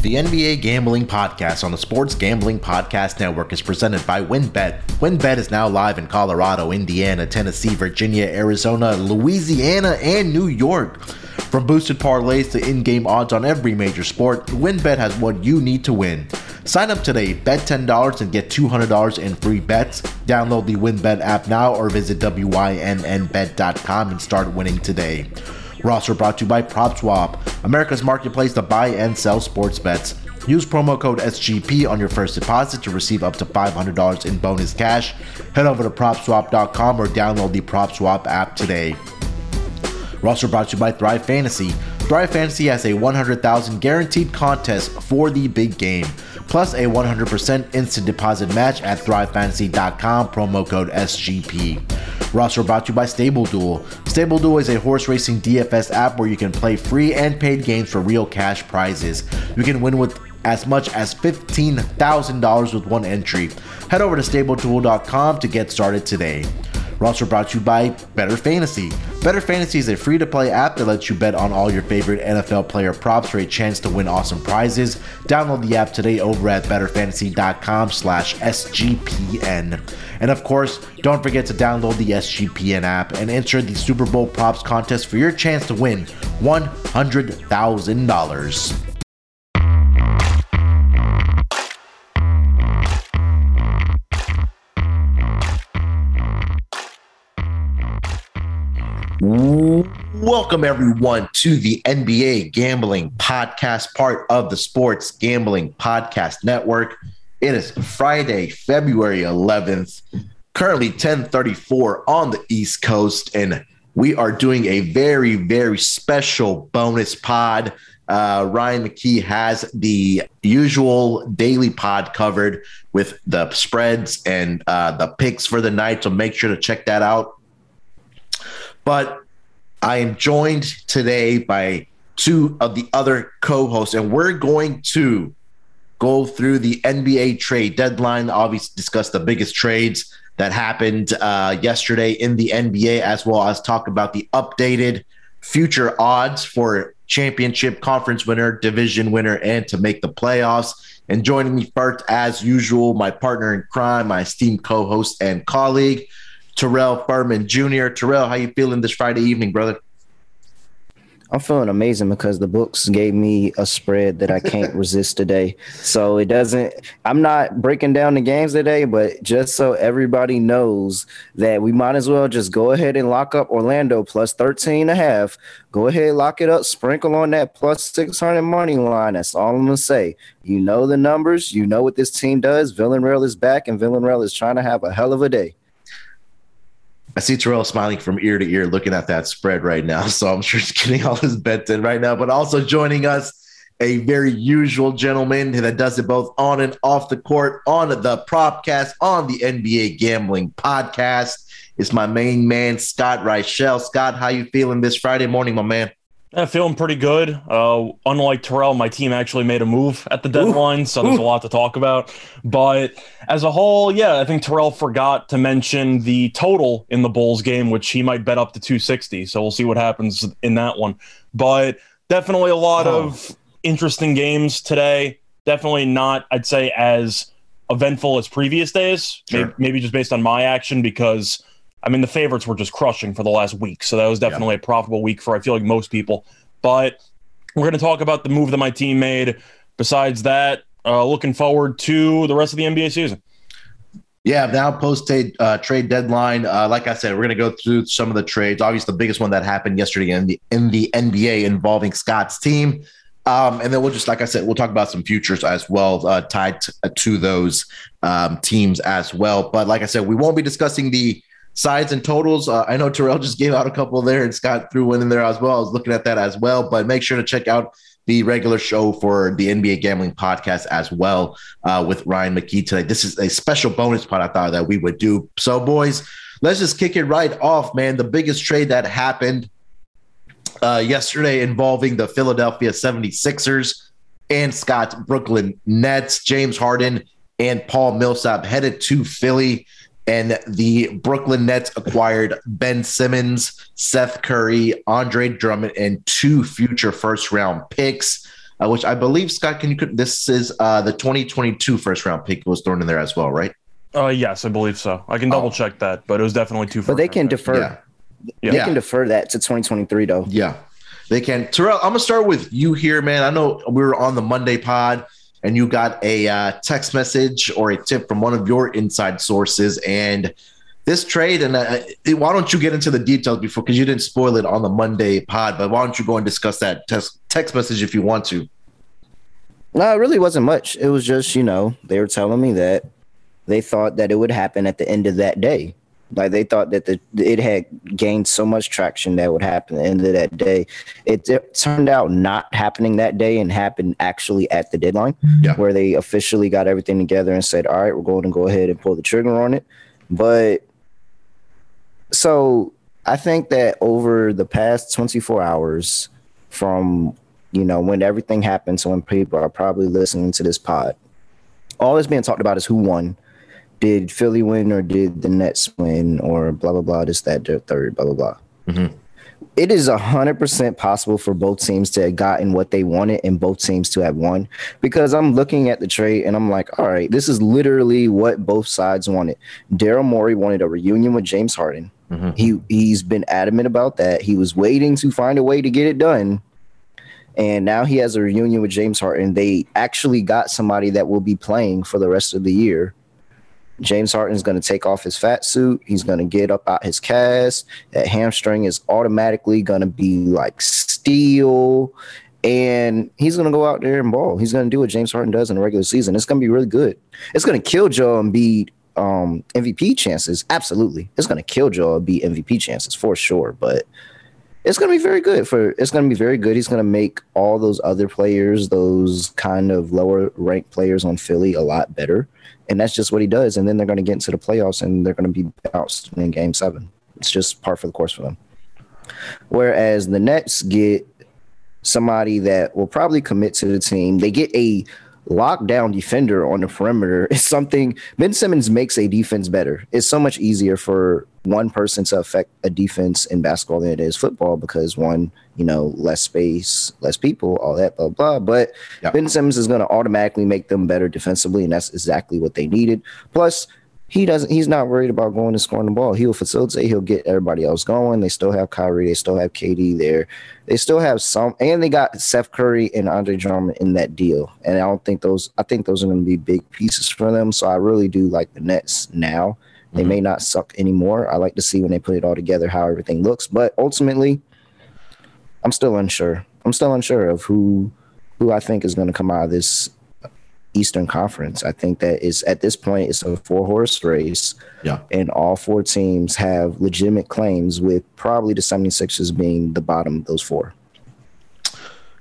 The NBA Gambling Podcast on the Sports Gambling Podcast Network is presented by WynnBET. WynnBET is now live in Colorado, Indiana, Tennessee, Virginia, Arizona, Louisiana, and New York. From boosted parlays to in game odds on every major sport, WynnBET has what you need to win. Sign up today, bet $10 and get $200 in free bets. Download the WynnBET app now or visit WYNNBet.com and start winning today. Roster brought to you by PropSwap, America's marketplace to buy and sell sports bets. Use promo code SGP on your first deposit to receive up to $500 in bonus cash. Head over to PropSwap.com or download the PropSwap app today. Roster brought to you by Thrive Fantasy. Thrive Fantasy has a 100,000 guaranteed contest for the big game, plus a 100% instant deposit match at thrivefantasy.com, promo code SGP. Roster brought to you by Stable Duel. Stable Duel is a horse racing DFS app where you can play free and paid games for real cash prizes. You can win with as much as $15,000 with one entry. Head over to StableDuel.com to get started today. Roster brought to you by Better Fantasy. Better Fantasy is a free to play app that lets you bet on all your favorite NFL player props for a chance to win awesome prizes. Download the app today over at betterfantasy.com slash SGPN. And of course, don't forget to download the SGPN app and enter the Super Bowl props contest for your chance to win $100,000. Welcome, everyone, to the NBA Gambling Podcast, part of the Sports Gambling Podcast Network. It is Friday, February 11th, currently 1034 on the East Coast, and we are doing a very, very special bonus pod. Uh, Ryan McKee has the usual daily pod covered with the spreads and uh, the picks for the night, so make sure to check that out. But I am joined today by two of the other co-hosts, and we're going to go through the NBA trade deadline. Obviously, discuss the biggest trades that happened uh, yesterday in the NBA, as well as talk about the updated future odds for championship, conference winner, division winner, and to make the playoffs. And joining me first, as usual, my partner in crime, my esteemed co-host and colleague, Terrell Furman Jr. Terrell, how you feeling this Friday evening, brother? I'm feeling amazing because the books gave me a spread that I can't resist today. So it doesn't, I'm not breaking down the games today, but just so everybody knows that we might as well just go ahead and lock up Orlando plus 13 and a half. Go ahead, lock it up, sprinkle on that plus 600 money line. That's all I'm going to say. You know the numbers, you know what this team does. Villanreal is back, and Villanreal is trying to have a hell of a day. I see Terrell smiling from ear to ear looking at that spread right now. So I'm sure he's getting all his bets in right now. But also joining us, a very usual gentleman that does it both on and off the court, on the propcast, on the NBA gambling podcast, is my main man, Scott Reichel. Scott, how you feeling this Friday morning, my man? I'm feeling pretty good. Uh, unlike Terrell, my team actually made a move at the deadline, Ooh. so there's Ooh. a lot to talk about. But as a whole, yeah, I think Terrell forgot to mention the total in the Bulls game, which he might bet up to 260. So we'll see what happens in that one. But definitely a lot oh. of interesting games today. Definitely not, I'd say, as eventful as previous days. Sure. Maybe, maybe just based on my action because I mean, the favorites were just crushing for the last week. So that was definitely a profitable week for, I feel like, most people. But we're going to talk about the move that my team made. Besides that, uh, looking forward to the rest of the NBA season. Yeah, now post trade uh, trade deadline. Uh, like I said, we're going to go through some of the trades. Obviously, the biggest one that happened yesterday in the in the NBA involving Scott's team, um, and then we'll just like I said, we'll talk about some futures as well uh, tied to, to those um, teams as well. But like I said, we won't be discussing the sides and totals. Uh, I know Terrell just gave out a couple there and Scott threw one in there as well. I was looking at that as well, but make sure to check out the regular show for the NBA gambling podcast as well uh, with Ryan McKee today. This is a special bonus part I thought that we would do. So, boys, let's just kick it right off, man. The biggest trade that happened uh, yesterday involving the Philadelphia 76ers and Scott's Brooklyn Nets, James Harden and Paul Millsap headed to Philly and the Brooklyn Nets acquired Ben Simmons, Seth Curry, Andre Drummond, and two future first round picks. uh, which I believe Scott. Can you? This is uh, the 2022 first round pick was thrown in there as well, right? Uh, yes, I believe so. I can double Oh. check that, but it was definitely two. But they can picks. defer. Yeah. Yeah. They Yeah. can defer that to 2023 though. Yeah, they can. Terrell, I'm gonna start with you here, man. I know we were on the Monday pod, and you got a uh, text message or a tip from one of your inside sources, and this trade. And uh, why don't you get into the details before, because you didn't spoil it on the Monday pod, but why don't you go and discuss that text message if you want to? No, it really wasn't much. It was just, you know, they were telling me that they thought that it would happen at the end of that day. Like they thought that the it had gained so much traction that would happen at the end of that day. It, it turned out not happening that day and happened actually at the deadline, mm-hmm. Yeah. where they officially got everything together and said, "All right, we're going to go ahead and pull the trigger on it." But so I think that over the past 24 hours, from you know when everything happened, so when people are probably listening to this pod, all that's being talked about is who won. Did Philly win or did the Nets win or blah blah blah? This that third blah blah blah. Mhm. It is hundred percent possible for both teams to have gotten what they wanted and both teams to have won because I'm looking at the trade and I'm like, all right, this is literally what both sides wanted. Daryl Morey wanted a reunion with James Harden. Mhm. He he's been adamant about that. He was waiting to find a way to get it done. And now he has a reunion with James Harden. They actually got somebody that will be playing for the rest of the year. James Harden is going to take off his fat suit. He's going to get up out his cast. That hamstring is automatically going to be like steel. And he's going to go out there and ball. He's going to do what James Harden does in the regular season. It's going to be really good. It's going to kill Joe Embiid um, MVP chances. Absolutely. It's going to kill Joe Embiid MVP chances for sure. But it's going to be very good for it's going to be very good. He's going to make all those other players, those kind of lower ranked players on Philly a lot better. And that's just what he does. And then they're going to get into the playoffs and they're going to be bounced in game 7. It's just part for the course for them. Whereas the Nets get somebody that will probably commit to the team. They get a lockdown defender on the perimeter. is something Ben Simmons makes a defense better. It's so much easier for one person to affect a defense in basketball than it is football because one, you know, less space, less people, all that, blah, blah. But Yeah. Ben Simmons is going to automatically make them better defensively, and that's exactly what they needed. Plus, he doesn't he's not worried about going and scoring the ball. He'll facilitate, he'll get everybody else going. They still have Kyrie, they still have KD there. They still have some and they got Seth Curry and Andre Drummond in that deal. And I don't think those I think those are gonna be big pieces for them. So I really do like the Nets now. They Mhm. may not suck anymore. I like to see when they put it all together how everything looks. But ultimately, I'm still unsure. I'm still unsure of who who I think is going to come out of this Eastern Conference. I think that is at this point it's a four horse race. Yeah. And all four teams have legitimate claims with probably the 76ers being the bottom of those four.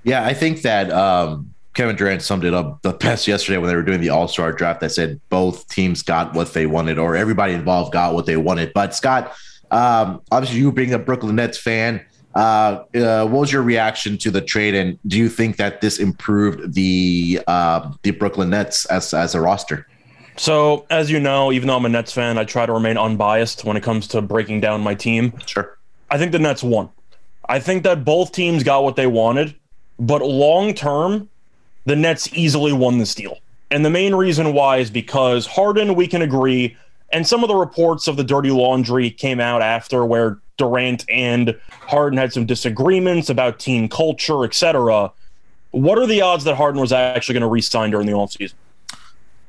Yeah, I think that um, Kevin Durant summed it up the best yesterday when they were doing the All Star draft. That said both teams got what they wanted, or everybody involved got what they wanted. But Scott, um, obviously, you being a Brooklyn Nets fan, uh, uh, what was your reaction to the trade, and do you think that this improved the uh, the Brooklyn Nets as as a roster? So, as you know, even though I'm a Nets fan, I try to remain unbiased when it comes to breaking down my team. Sure. I think the Nets won. I think that both teams got what they wanted, but long term, the Nets easily won this deal. And the main reason why is because Harden, we can agree, and some of the reports of the dirty laundry came out after where Durant and Harden had some disagreements about team culture, etc. What are the odds that Harden was actually going to re-sign during the offseason?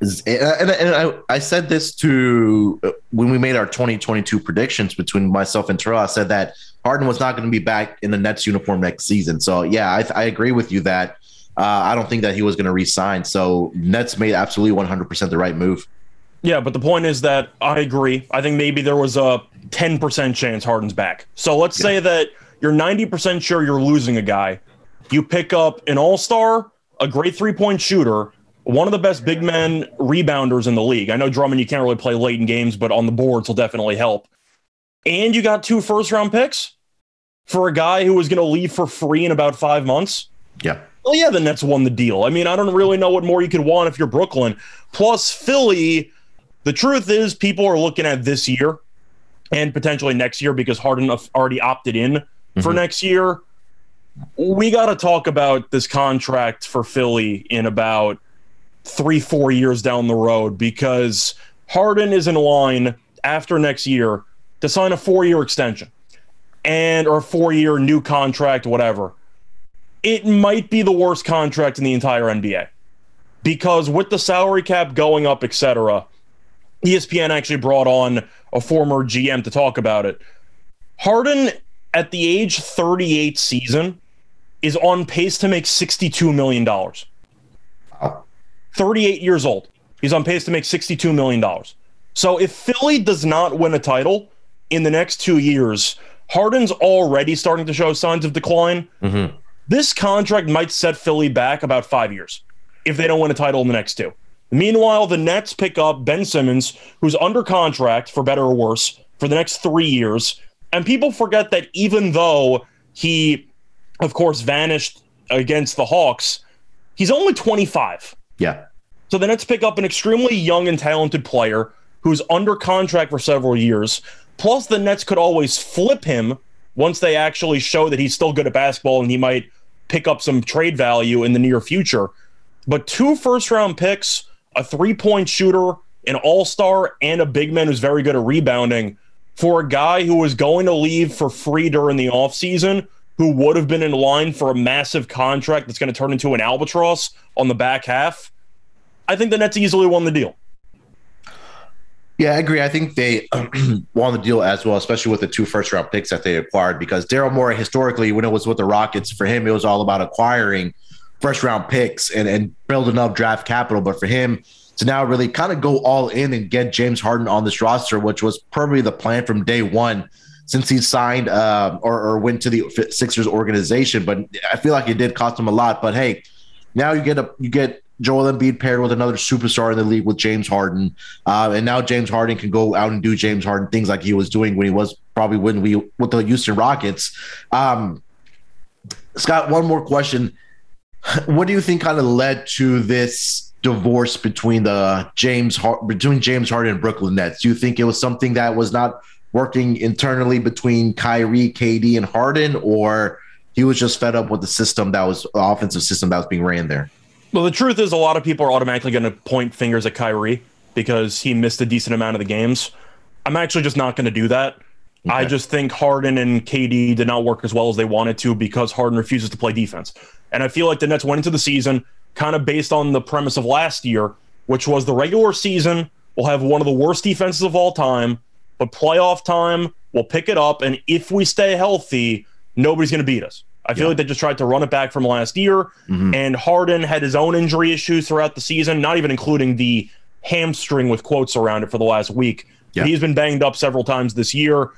And, and I, I said this to uh, when we made our 2022 predictions between myself and Terrell. I said that Harden was not going to be back in the Nets uniform next season. So yeah, I, I agree with you that uh, I don't think that he was going to resign. So Nets made absolutely 100% the right move. Yeah, but the point is that I agree. I think maybe there was a 10% chance Harden's back. So let's say that you're 90% sure you're losing a guy. You pick up an all star, a great three point shooter, one of the best big men rebounders in the league. I know Drummond, you can't really play late in games, but on the boards will definitely help. And you got two first round picks for a guy who was going to leave for free in about five months. Yeah. Well, yeah, the Nets won the deal. I mean, I don't really know what more you could want if you're Brooklyn. Plus, Philly, the truth is, people are looking at this year and potentially next year because Harden already opted in for Mhm. next year. we got to talk about this contract for Philly in about three, four years down the road because Harden is in line after next year to sign a four year extension and or a four year new contract, whatever. It might be the worst contract in the entire NBA because with the salary cap going up, etc. ESPN actually brought on a former GM to talk about it. Harden at the age 38 season is on pace to make $62 million. 38 years old. He's on pace to make $62 million. So if Philly does not win a title in the next two years, Harden's already starting to show signs of decline. Mm-hmm. This contract might set Philly back about five years if they don't win a title in the next two. Meanwhile, the Nets pick up Ben Simmons, who's under contract for better or worse for the next three years. And people forget that even though he of course, vanished against the Hawks. He's only 25. Yeah. So the Nets pick up an extremely young and talented player who's under contract for several years. Plus, the Nets could always flip him once they actually show that he's still good at basketball and he might pick up some trade value in the near future. But two first round picks, a three point shooter, an all star, and a big man who's very good at rebounding for a guy who was going to leave for free during the offseason who would have been in line for a massive contract that's going to turn into an albatross on the back half, I think the Nets easily won the deal. Yeah, I agree. I think they won the deal as well, especially with the two first round picks that they acquired. Because Daryl Morey, historically, when it was with the Rockets, for him, it was all about acquiring first round picks and, and building up draft capital. But for him to now really kind of go all in and get James Harden on this roster, which was probably the plan from day one since he signed uh, or, or, went to the Sixers organization. But I feel like it did cost him a lot. But hey, now you get a you get Joel Embiid paired with another superstar in the league with James Harden, uh, and now James Harden can go out and do James Harden things like he was doing when he was probably when we with the Houston Rockets. Um, Scott, one more question. What do you think kind of led to this divorce between the James between James Harden and Brooklyn Nets? Do you think it was something that was not working internally between Kyrie, KD, and Harden, or he was just fed up with the system that was offensive system that was being ran there? Well, the truth is, a lot of people are automatically going to point fingers at Kyrie because he missed a decent amount of the games. I'm actually just not going to do that. Okay. I just think Harden and KD did not work as well as they wanted to because Harden refuses to play defense. And I feel like the Nets went into the season kind of based on the premise of last year, which was the regular season will have one of the worst defenses of all time but playoff time, we'll pick it up. And if we stay healthy, nobody's going to beat us. I feel yeah. like they just tried to run it back from last year. Mm-hmm. And Harden had his own injury issues throughout the season, not even including the hamstring with quotes around it for the last week. Yeah. He's been banged up several times this year.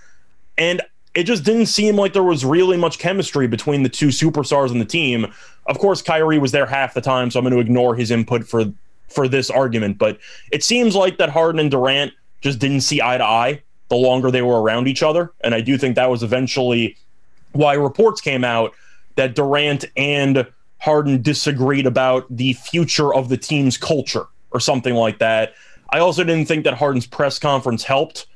And it just didn't seem like there was really much chemistry between the two superstars on the team. Of course, Kyrie was there half the time, so I'm going to ignore his input for for this argument. But it seems like that Harden and Durant just didn't see eye to eye the longer they were around each other. And I do think that was eventually why reports came out that Durant and Harden disagreed about the future of the team's culture or something like that. I also didn't think that Harden's press conference helped,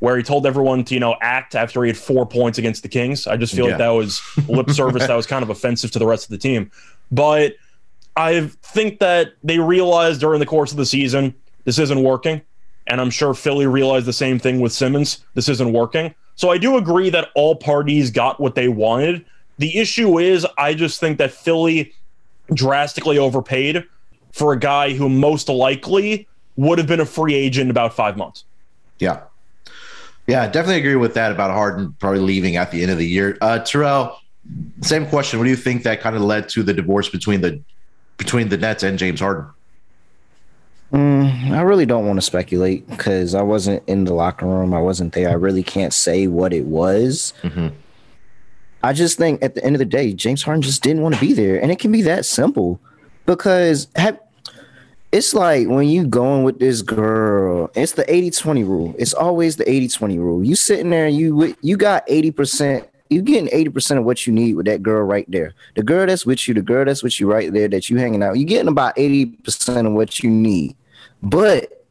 where he told everyone to, you know, act after he had four points against the Kings. I just feel yeah. like that was lip service that was kind of offensive to the rest of the team. But I think that they realized during the course of the season this isn't working. And I'm sure Philly realized the same thing with Simmons. This isn't working. So I do agree that all parties got what they wanted. The issue is, I just think that Philly drastically overpaid for a guy who most likely would have been a free agent about five months. Yeah. Yeah, I definitely agree with that about Harden probably leaving at the end of the year. Uh, Terrell, same question. What do you think that kind of led to the divorce between the between the Nets and James Harden? Mm, I really don't want to speculate because I wasn't in the locker room. I wasn't there. I really can't say what it was. Mm-hmm. I just think at the end of the day, James Harden just didn't want to be there. And it can be that simple because have, it's like when you going with this girl, it's the 80 20 rule. It's always the 80 20 rule. You sitting there, you you got 80%, you getting 80% of what you need with that girl right there. The girl that's with you, the girl that's with you right there that you hanging out, you getting about 80% of what you need. But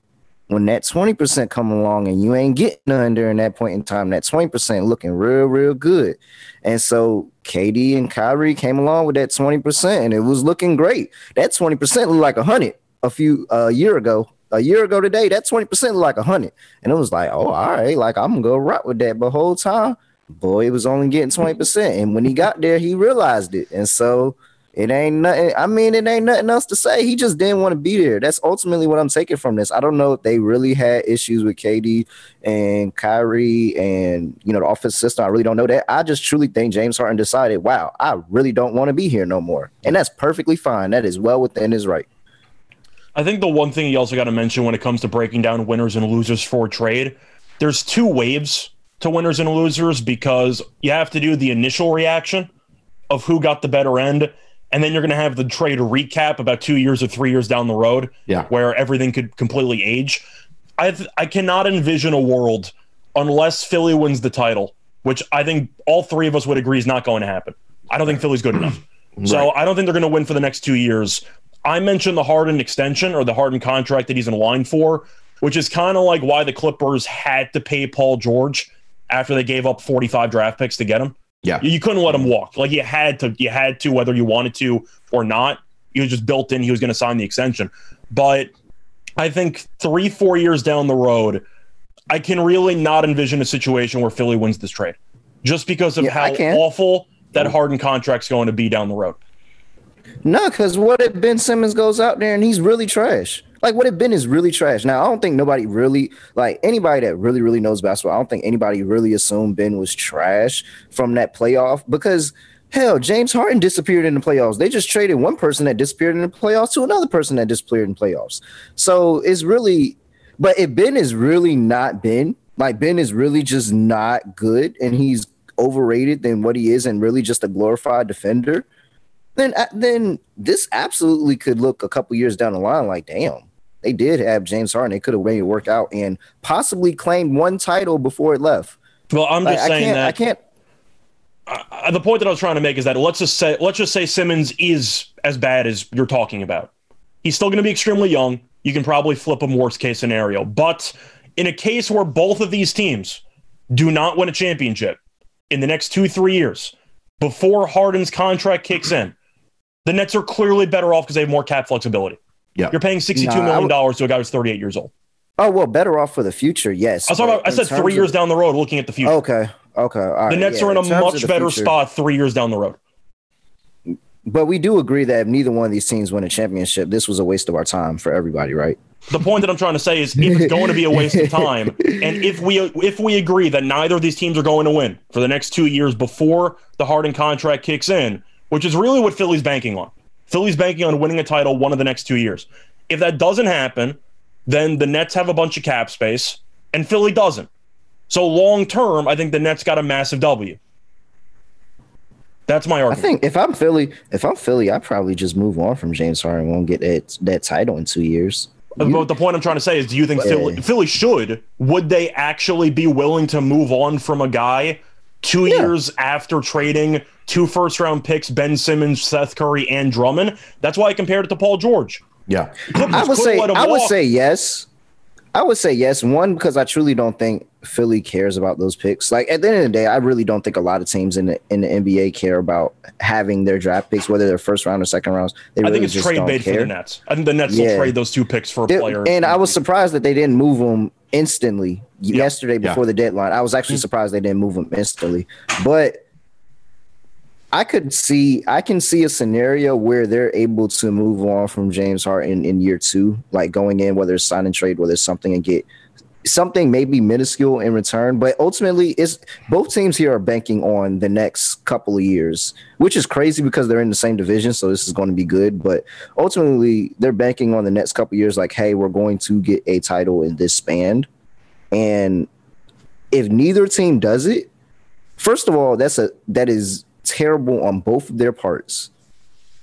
when that 20% come along and you ain't getting none during that point in time, that 20% looking real, real good. And so KD and Kyrie came along with that 20% and it was looking great. That 20% looked like a hundred a few a uh, year ago. A year ago today, that 20% looked like a hundred. And it was like, oh, all right, like I'm gonna go rock with that. But whole time, boy, it was only getting 20%. And when he got there, he realized it. And so it ain't nothing. I mean, it ain't nothing else to say. He just didn't want to be there. That's ultimately what I'm taking from this. I don't know if they really had issues with KD and Kyrie and you know the office system. I really don't know that. I just truly think James Harden decided, wow, I really don't want to be here no more, and that's perfectly fine. That is well within his right. I think the one thing you also got to mention when it comes to breaking down winners and losers for trade, there's two waves to winners and losers because you have to do the initial reaction of who got the better end and then you're going to have the trade recap about two years or three years down the road, yeah. where everything could completely age. I th- I cannot envision a world unless Philly wins the title, which I think all three of us would agree is not going to happen. I don't think Philly's good enough. Right. So I don't think they're going to win for the next two years. I mentioned the Harden extension or the Harden contract that he's in line for, which is kind of like why the Clippers had to pay Paul George after they gave up 45 draft picks to get him. Yeah. You couldn't let him walk. Like you had to, you had to, whether you wanted to or not. He was just built in. He was going to sign the extension. But I think three, four years down the road, I can really not envision a situation where Philly wins this trade just because of yeah, how awful that mm. Harden contract's going to be down the road. No, because what if Ben Simmons goes out there and he's really trash? Like what if Ben is really trash. Now I don't think nobody really like anybody that really really knows basketball. I don't think anybody really assumed Ben was trash from that playoff because hell, James Harden disappeared in the playoffs. They just traded one person that disappeared in the playoffs to another person that disappeared in playoffs. So it's really, but if Ben is really not Ben, like Ben is really just not good, and he's overrated than what he is, and really just a glorified defender then uh, then this absolutely could look a couple years down the line like, damn, they did have James Harden. They could have made it work out and possibly claimed one title before it left. Well, I'm just like, saying I that I can't. Uh, the point that I was trying to make is that let's just say let's just say Simmons is as bad as you're talking about. He's still going to be extremely young. You can probably flip him worst case scenario, but in a case where both of these teams do not win a championship in the next two three years before Harden's contract kicks in, the Nets are clearly better off because they have more cap flexibility. Yeah. You're paying sixty-two nah, million dollars to a guy who's 38 years old. Oh well, better off for the future. Yes. I, was about, I said three years down the road, looking at the future. Okay. Okay. the Nets yeah, are in a much better future. spot three years down the road. But we do agree that if neither one of these teams win a championship, this was a waste of our time for everybody, right? The point that I'm trying to say is if it's going to be a waste of time, and if we if we agree that neither of these teams are going to win for the next two years before the Harden contract kicks in, which is really what Philly's banking on. Philly's banking on winning a title one of the next two years. If that doesn't happen, then the Nets have a bunch of cap space and Philly doesn't. So long term, I think the Nets got a massive W. That's my argument. I think if I'm Philly, if I'm Philly, I probably just move on from James Harden. Won't get that that title in two years. Uh, but the point I'm trying to say is, do you think Philly, Philly should? Would they actually be willing to move on from a guy two yeah. years after trading two first round picks, Ben Simmons, Seth Curry, and Drummond. That's why I compared it to Paul George. Yeah. I would say I walk. would say yes. I would say yes. One, because I truly don't think Philly cares about those picks. Like at the end of the day, I really don't think a lot of teams in the in the NBA care about having their draft picks, whether they're first round or second rounds. They I really think it's trade bait for the Nets. I think the Nets yeah. will trade those two picks for a they, player. And I was surprised that they didn't move them instantly yeah. yesterday before yeah. the deadline. I was actually surprised they didn't move them instantly. But I could see I can see a scenario where they're able to move on from James Harden in in year two, like going in, whether it's sign and trade, whether it's something and get something maybe minuscule in return. But ultimately, it's both teams here are banking on the next couple of years, which is crazy because they're in the same division, so this is going to be good. But ultimately, they're banking on the next couple of years, like, hey, we're going to get a title in this span. And if neither team does it, first of all, that's a that is terrible on both of their parts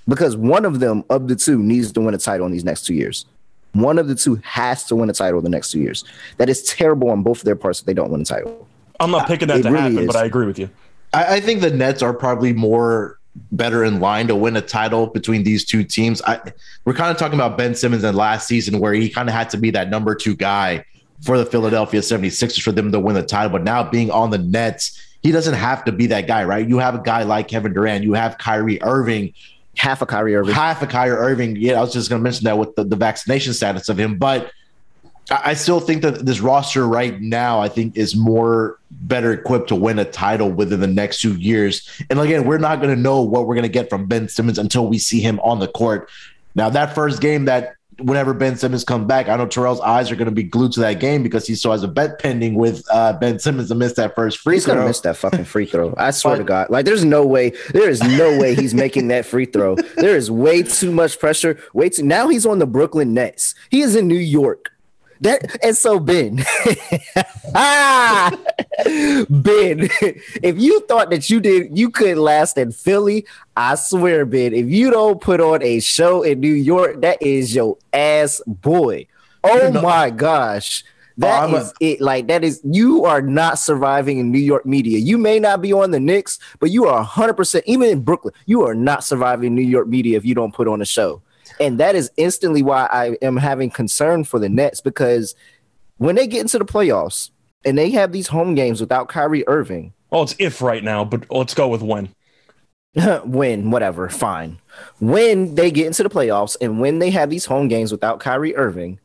because one of them of the two needs to win a title in these next two years. One of the two has to win a title in the next two years. That is terrible on both of their parts if they don't win a title. I'm not picking that it to really happen, is. but I agree with you. I, I, think the Nets are probably more better in line to win a title between these two teams. I, we're kind of talking about Ben Simmons in last season where he kind of had to be that number two guy for the Philadelphia 76ers for them to win the title. But now being on the Nets, he doesn't have to be that guy, right? You have a guy like Kevin Durant, you have Kyrie Irving. Half a Kyrie Irving. Half a Kyrie Irving. Yeah, I was just going to mention that with the, the vaccination status of him. But I still think that this roster right now, I think, is more better equipped to win a title within the next two years. And again, we're not going to know what we're going to get from Ben Simmons until we see him on the court. Now, that first game that whenever Ben Simmons comes back, I know Terrell's eyes are going to be glued to that game because he still has a bet pending with uh, Ben Simmons to miss that first free he's throw. He's going to miss that fucking free throw. I swear but, to God. Like, there's no way, there is no way he's making that free throw. There is way too much pressure. Way too, now he's on the Brooklyn Nets. He is in New York. That and so Ben, ah, Ben, if you thought that you did you couldn't last in Philly, I swear, Ben, if you don't put on a show in New York, that is your ass boy. Oh my gosh. That oh, is a- it. Like that is you are not surviving in New York media. You may not be on the Knicks, but you are 100 percent even in Brooklyn. You are not surviving New York media if you don't put on a show. And that is instantly why I am having concern for the Nets because when they get into the playoffs and they have these home games without Kyrie Irving. Well, it's if right now, but let's go with when. when, whatever, fine. When they get into the playoffs and when they have these home games without Kyrie Irving,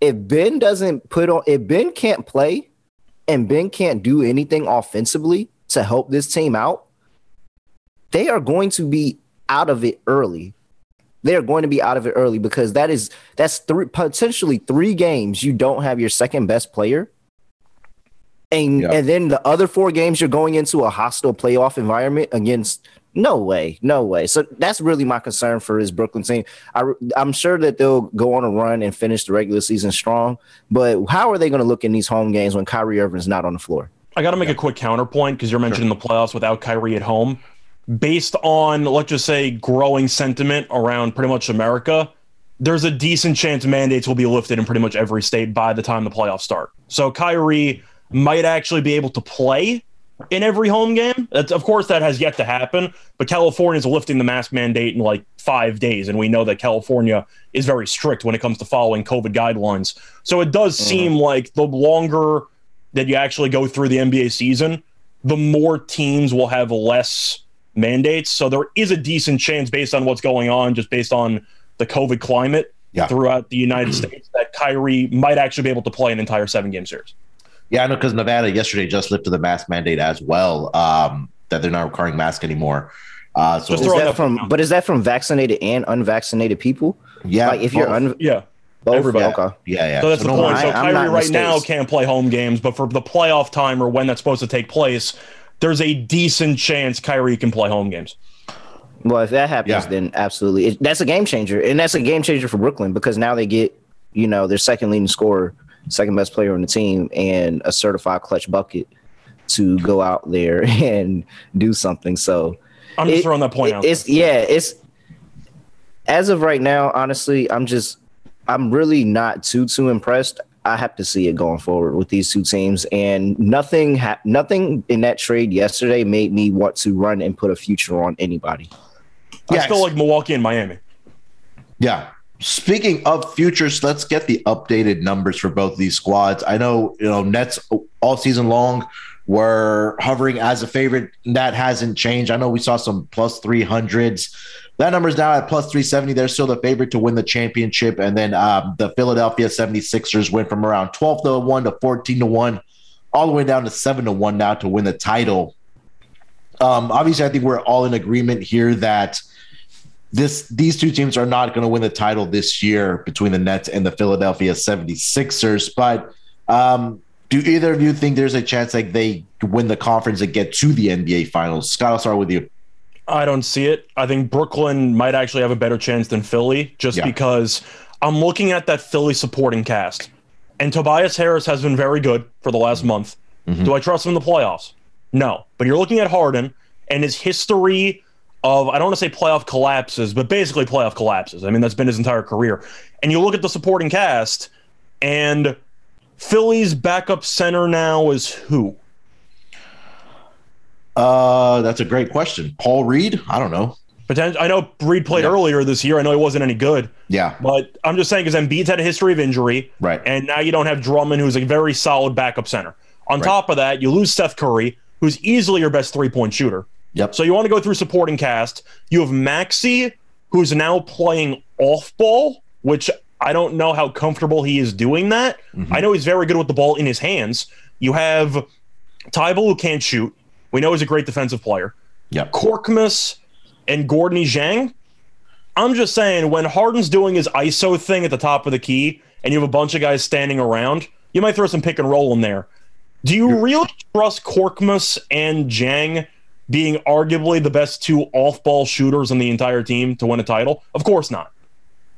if Ben doesn't put on, if Ben can't play and Ben can't do anything offensively to help this team out, they are going to be out of it early they're going to be out of it early because that is that's three potentially three games you don't have your second best player. And yep. and then the other four games you're going into a hostile playoff environment against no way, no way. So that's really my concern for his Brooklyn team. I, I'm sure that they'll go on a run and finish the regular season strong, but how are they going to look in these home games when Kyrie Irving's not on the floor? I got to make yeah. a quick counterpoint because you're mentioning sure. the playoffs without Kyrie at home based on let's just say growing sentiment around pretty much America, there's a decent chance mandates will be lifted in pretty much every state by the time the playoffs start. So Kyrie might actually be able to play in every home game. That's, of course, that has yet to happen, but California is lifting the mask mandate in like five days, and we know that California is very strict when it comes to following COVID guidelines. So it does mm-hmm. seem like the longer that you actually go through the NBA season, the more teams will have less mandates. So there is a decent chance, based on what's going on, just based on the COVID climate yeah. throughout the United States, that Kyrie might actually be able to play an entire seven game series. Yeah, I know because Nevada yesterday just lifted the mask mandate as well, um, that they're not requiring masks anymore. Uh, so is that from, but is that from vaccinated and unvaccinated people? Yeah, like if both. you're un- yeah. Both? Everybody. Okay. Yeah, yeah. So that's so the no point. So Kyrie right now can't play home games, but for the playoff time or when that's supposed to take place, there's a decent chance Kyrie can play home games. Well, if that happens, yeah. then absolutely, it, that's a game changer, and that's a game changer for Brooklyn because now they get, you know, their second leading scorer, second best player on the team, and a certified clutch bucket to go out there and do something. So I'm just it, throwing that point it, out. It's there. yeah, it's as of right now. Honestly, I'm just I'm really not too too impressed. I have to see it going forward with these two teams, and nothing ha- nothing in that trade yesterday made me want to run and put a future on anybody. I still like Milwaukee and Miami. Yeah. Speaking of futures, let's get the updated numbers for both these squads. I know you know Nets all season long were hovering as a favorite. That hasn't changed. I know we saw some plus three hundreds that number is now at plus 370. They're still the favorite to win the championship. And then um, the Philadelphia 76ers went from around 12 to 1 to 14 to 1, all the way down to 7 to 1 now to win the title. Um, obviously, I think we're all in agreement here that this these two teams are not going to win the title this year between the Nets and the Philadelphia 76ers. But um, do either of you think there's a chance like they win the conference and get to the NBA finals? Scott, I'll start with you. I don't see it. I think Brooklyn might actually have a better chance than Philly just yeah. because I'm looking at that Philly supporting cast. And Tobias Harris has been very good for the last month. Mm-hmm. Do I trust him in the playoffs? No. But you're looking at Harden and his history of, I don't want to say playoff collapses, but basically playoff collapses. I mean, that's been his entire career. And you look at the supporting cast, and – Philly's backup center now is who? Uh, that's a great question. Paul Reed? I don't know. Potential. I know Reed played Yeah. earlier this year. I know he wasn't any good, Yeah, but I'm just saying because Embiid's had a history of injury, right. and now you don't have Drummond, who's a very solid backup center. On Right. top of that, you lose Steph Curry, who's easily your best three point shooter. Yep. So you want to go through supporting cast. You have Maxey, who's now playing off ball, which I don't know how comfortable he is doing that. Mhm. I know he's very good with the ball in his hands. You have Thybulle, who can't shoot. We know he's a great defensive player. Yep. Korkmaz and Georges Niang. I'm just saying, when Harden's doing his ISO thing at the top of the key and you have a bunch of guys standing around, you might throw some pick and roll in there. Do you really trust Korkmaz and Niang being arguably the best two off ball shooters on the entire team to win a title? Of course not.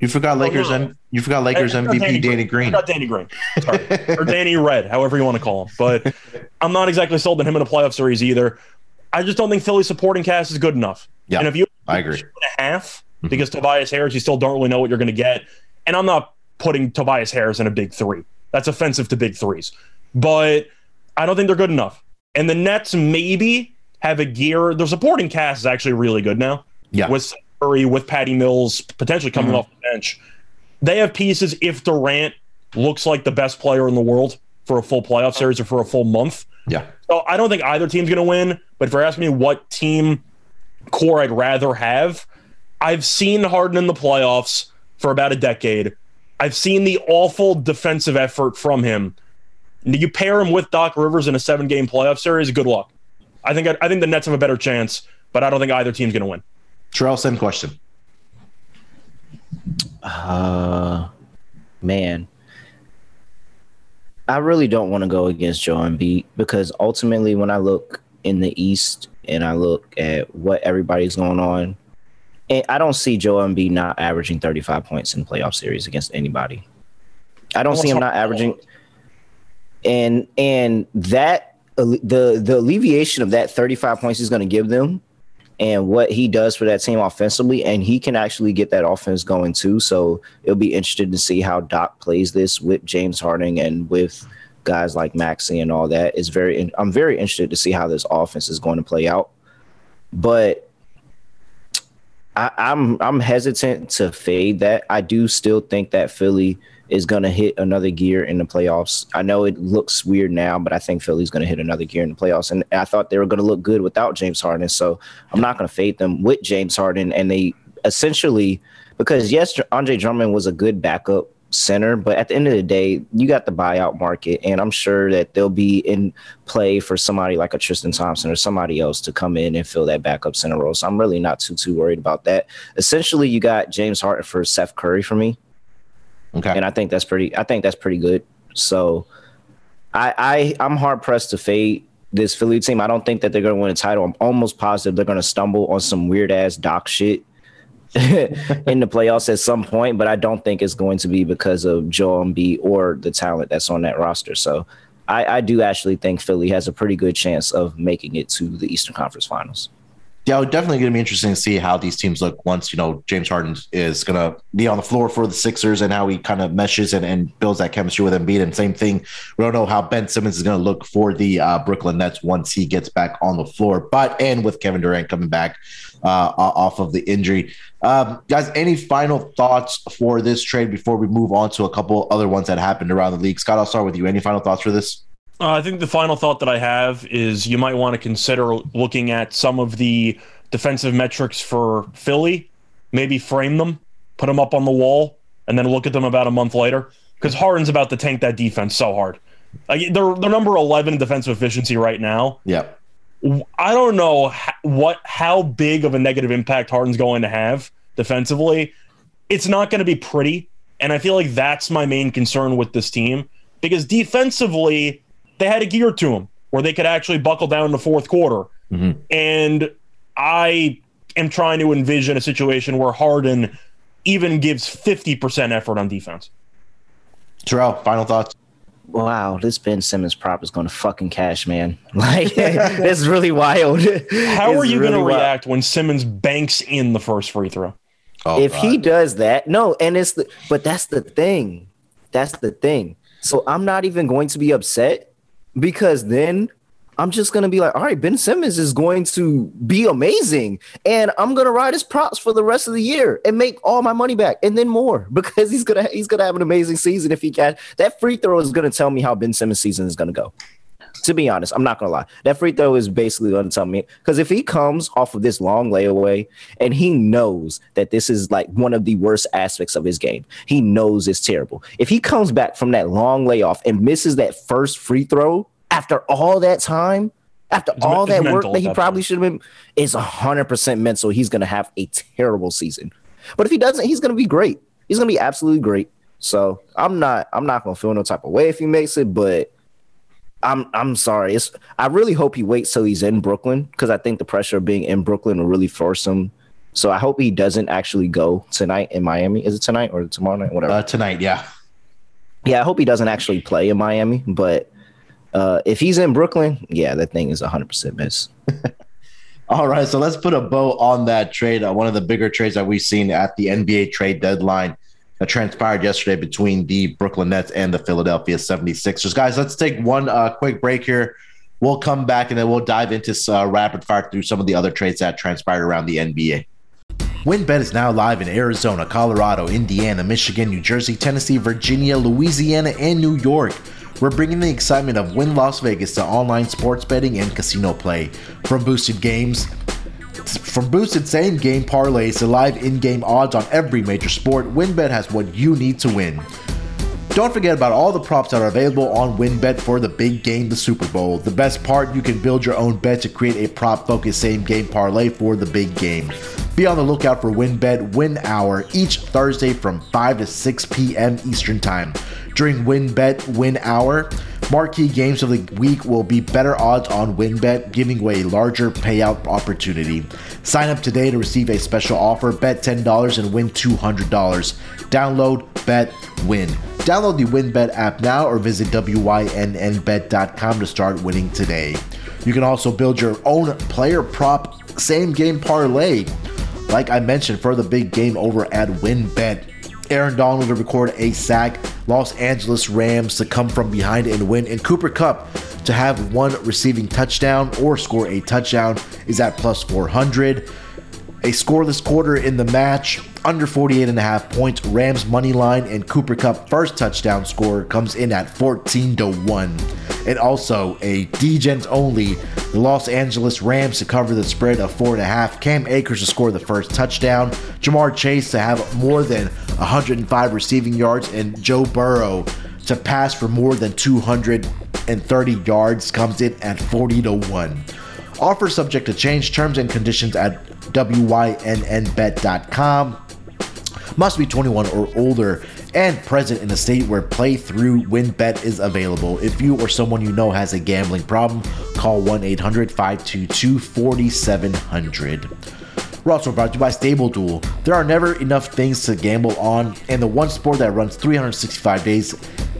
You forgot oh, Lakers no. and you forgot Lakers I- I MVP Danny Danny, Green. Got Danny Green. Sorry. or Danny Red, however you want to call him. But I'm not exactly sold on him in a playoff series either. I just don't think Philly's supporting cast is good enough. Yeah, and if you I agree. two and a half mm-hmm. because Tobias Harris, you still don't really know what you're going to get. And I'm not putting Tobias Harris in a big three. That's offensive to big threes. But I don't think they're good enough. And the Nets maybe have a gear. Their supporting cast is actually really good now. Yeah. With Curry, with Patty Mills potentially coming Mhm. off the bench. They have pieces if Durant looks like the best player in the world for a full playoff series or for a full month. Yeah. So I don't think either team's going to win. But if you're asking me what team core I'd rather have, I've seen Harden in the playoffs for about a decade. I've seen the awful defensive effort from him. You pair him with Doc Rivers in a seven game playoff series, good luck. I think I think the Nets have a better chance, but I don't think either team's going to win. Terrell, same question. Uh, man, I really don't want to go against Joe Embiid because ultimately, when I look in the East and I look at what everybody's going on, and I don't see Joe Embiid not averaging 35 points in playoff series against anybody. I don't see him not averaging, and and that the the alleviation of that 35 points is going to give them and what he does for that team offensively, and he can actually get that offense going too. So it'll be interesting to see how Doc plays this with James Harden and with guys like Maxey and all that. Is very I'm very interested to see how this offense is going to play out. But I, I'm I'm hesitant to fade that. I do still think that Philly is going to hit another gear in the playoffs. I know it looks weird now, but I think Philly's going to hit another gear in the playoffs. And I thought they were going to look good without James Harden. So I'm not going to fade them with James Harden. And they essentially, because yes, Andre Drummond was a good backup center, but at the end of the day, you got the buyout market. And I'm sure that they'll be in play for somebody like a Tristan Thompson or somebody else to come in and fill that backup center role. So I'm really not too, too worried about that. Essentially, you got James Harden for Seth Curry for me Okay. and I think that's pretty. I think that's pretty good. So, I, I I'm hard pressed to fade this Philly team. I don't think that they're going to win a title. I'm almost positive they're going to stumble on some weird ass doc shit in the playoffs at some point, but I don't think it's going to be because of Joel Embiid or the talent that's on that roster. So, I, I do actually think Philly has a pretty good chance of making it to the Eastern Conference Finals. Yeah, definitely going to be interesting to see how these teams look once you know James Harden is going to be on the floor for the Sixers and how he kind of meshes and, and builds that chemistry with Embiid. And same thing, we don't know how Ben Simmons is going to look for the uh, Brooklyn Nets once he gets back on the floor. But and with Kevin Durant coming back uh, off of the injury, um, guys, any final thoughts for this trade before we move on to a couple other ones that happened around the league? Scott, I'll start with you. Any final thoughts for this? Uh, I think the final thought that I have is you might want to consider looking at some of the defensive metrics for Philly, maybe frame them, put them up on the wall, and then look at them about a month later. Because Harden's about to tank that defense so hard. Like they're, they're number 11 in defensive efficiency right now. Yeah. I don't know what how big of a negative impact Harden's going to have defensively. It's not going to be pretty, and I feel like that's my main concern with this team because defensively they had a gear to them where they could actually buckle down in the fourth quarter, Mhm. and I am trying to envision a situation where Harden even gives fifty percent effort on defense. Terrell, final thoughts. Wow, this Ben Simmons prop is going to fucking cash, man. Like, it's really wild. How It's are you really going to react when Simmons banks in the first free throw? Oh, if he does that, no, and it's the, but that's the thing. That's the thing. So I'm not even going to be upset because then I'm just gonna be like, all right, Ben Simmons is going to be amazing, and I'm gonna ride his props for the rest of the year and make all my money back, and then more because he's gonna he's gonna have an amazing season if he can. That free throw is gonna tell me how Ben Simmons' season is gonna go. To be honest, I'm not gonna lie. That free throw is basically gonna tell me because if he comes off of this long layaway and he knows that this is like one of the worst aspects of his game, he knows it's terrible. If he comes back from that long layoff and misses that first free throw after all that time, after It's all it's that work that he probably should have been, is hundred percent mental. He's gonna have a terrible season. But if he doesn't, he's gonna be great. He's gonna be absolutely great. So I'm not I'm not gonna feel no type of way if he makes it, but I'm I'm sorry. It's I really hope he waits till he's in Brooklyn because I think the pressure of being in Brooklyn will really force him. So I hope he doesn't actually go tonight in Miami. Is it tonight or tomorrow night? Whatever. Uh, tonight, yeah. yeah, I hope he doesn't actually play in Miami. But uh, if he's in Brooklyn, yeah, that thing is 100 percent miss. All right, so let's put a bow on that trade. Uh, one of the bigger trades that we've seen at the NBA trade deadline that transpired yesterday between the Brooklyn Nets and the Philadelphia 76ers. Guys, let's take one uh, quick break here. We'll come back and then we'll dive into uh, rapid fire through some of the other trades that transpired around the NBA. WynnBET is now live in Arizona, Colorado, Indiana, Michigan, New Jersey, Tennessee, Virginia, Louisiana, and New York. We're bringing the excitement of Wynn Las Vegas to online sports betting and casino play. From boosted games, from boosted same game parlays to live in game odds on every major sport, WynnBET has what you need to win. Don't forget about all the props that are available on WynnBET for the big game, the Super Bowl. The best part, you can build your own bet to create a prop focused same game parlay for the big game. Be on the lookout for WynnBET Win Hour each Thursday from 5 to 6 p.m. Eastern Time. During WynnBET Win Hour, marquee games of the week will be better odds on WynnBET, giving away a larger payout opportunity. Sign up today to receive a special offer. Bet $10 and win $200. Download, bet, win. Download the WynnBET app now or visit WYNNBet.com to start winning today. You can also build your own player prop same game parlay. Like I mentioned, for the big game over at WynnBET. Aaron Donald to record a sack, Los Angeles Rams to come from behind and win, and Cooper Kupp to have one receiving touchdown or score a touchdown is at plus 400 a scoreless quarter in the match, under 48 and a half points. Rams money line and Cooper Kupp first touchdown score comes in at 14 to 1. And also a D-Gens only, the Los Angeles Rams to cover the spread of four and a half. Cam Akers to score the first touchdown. Ja'Marr Chase to have more than 105 receiving yards, and Joe Burrow to pass for more than 230 yards comes in at 40 to 1. Offer subject to change terms and conditions at wynnbet.com. Must be 21 or older and present in a state where play through WynnBET is available. If you or someone you know has a gambling problem, call 1 800 522 4700. We're also brought to you by Stable Duel. There are never enough things to gamble on, and the one sport that runs 365 days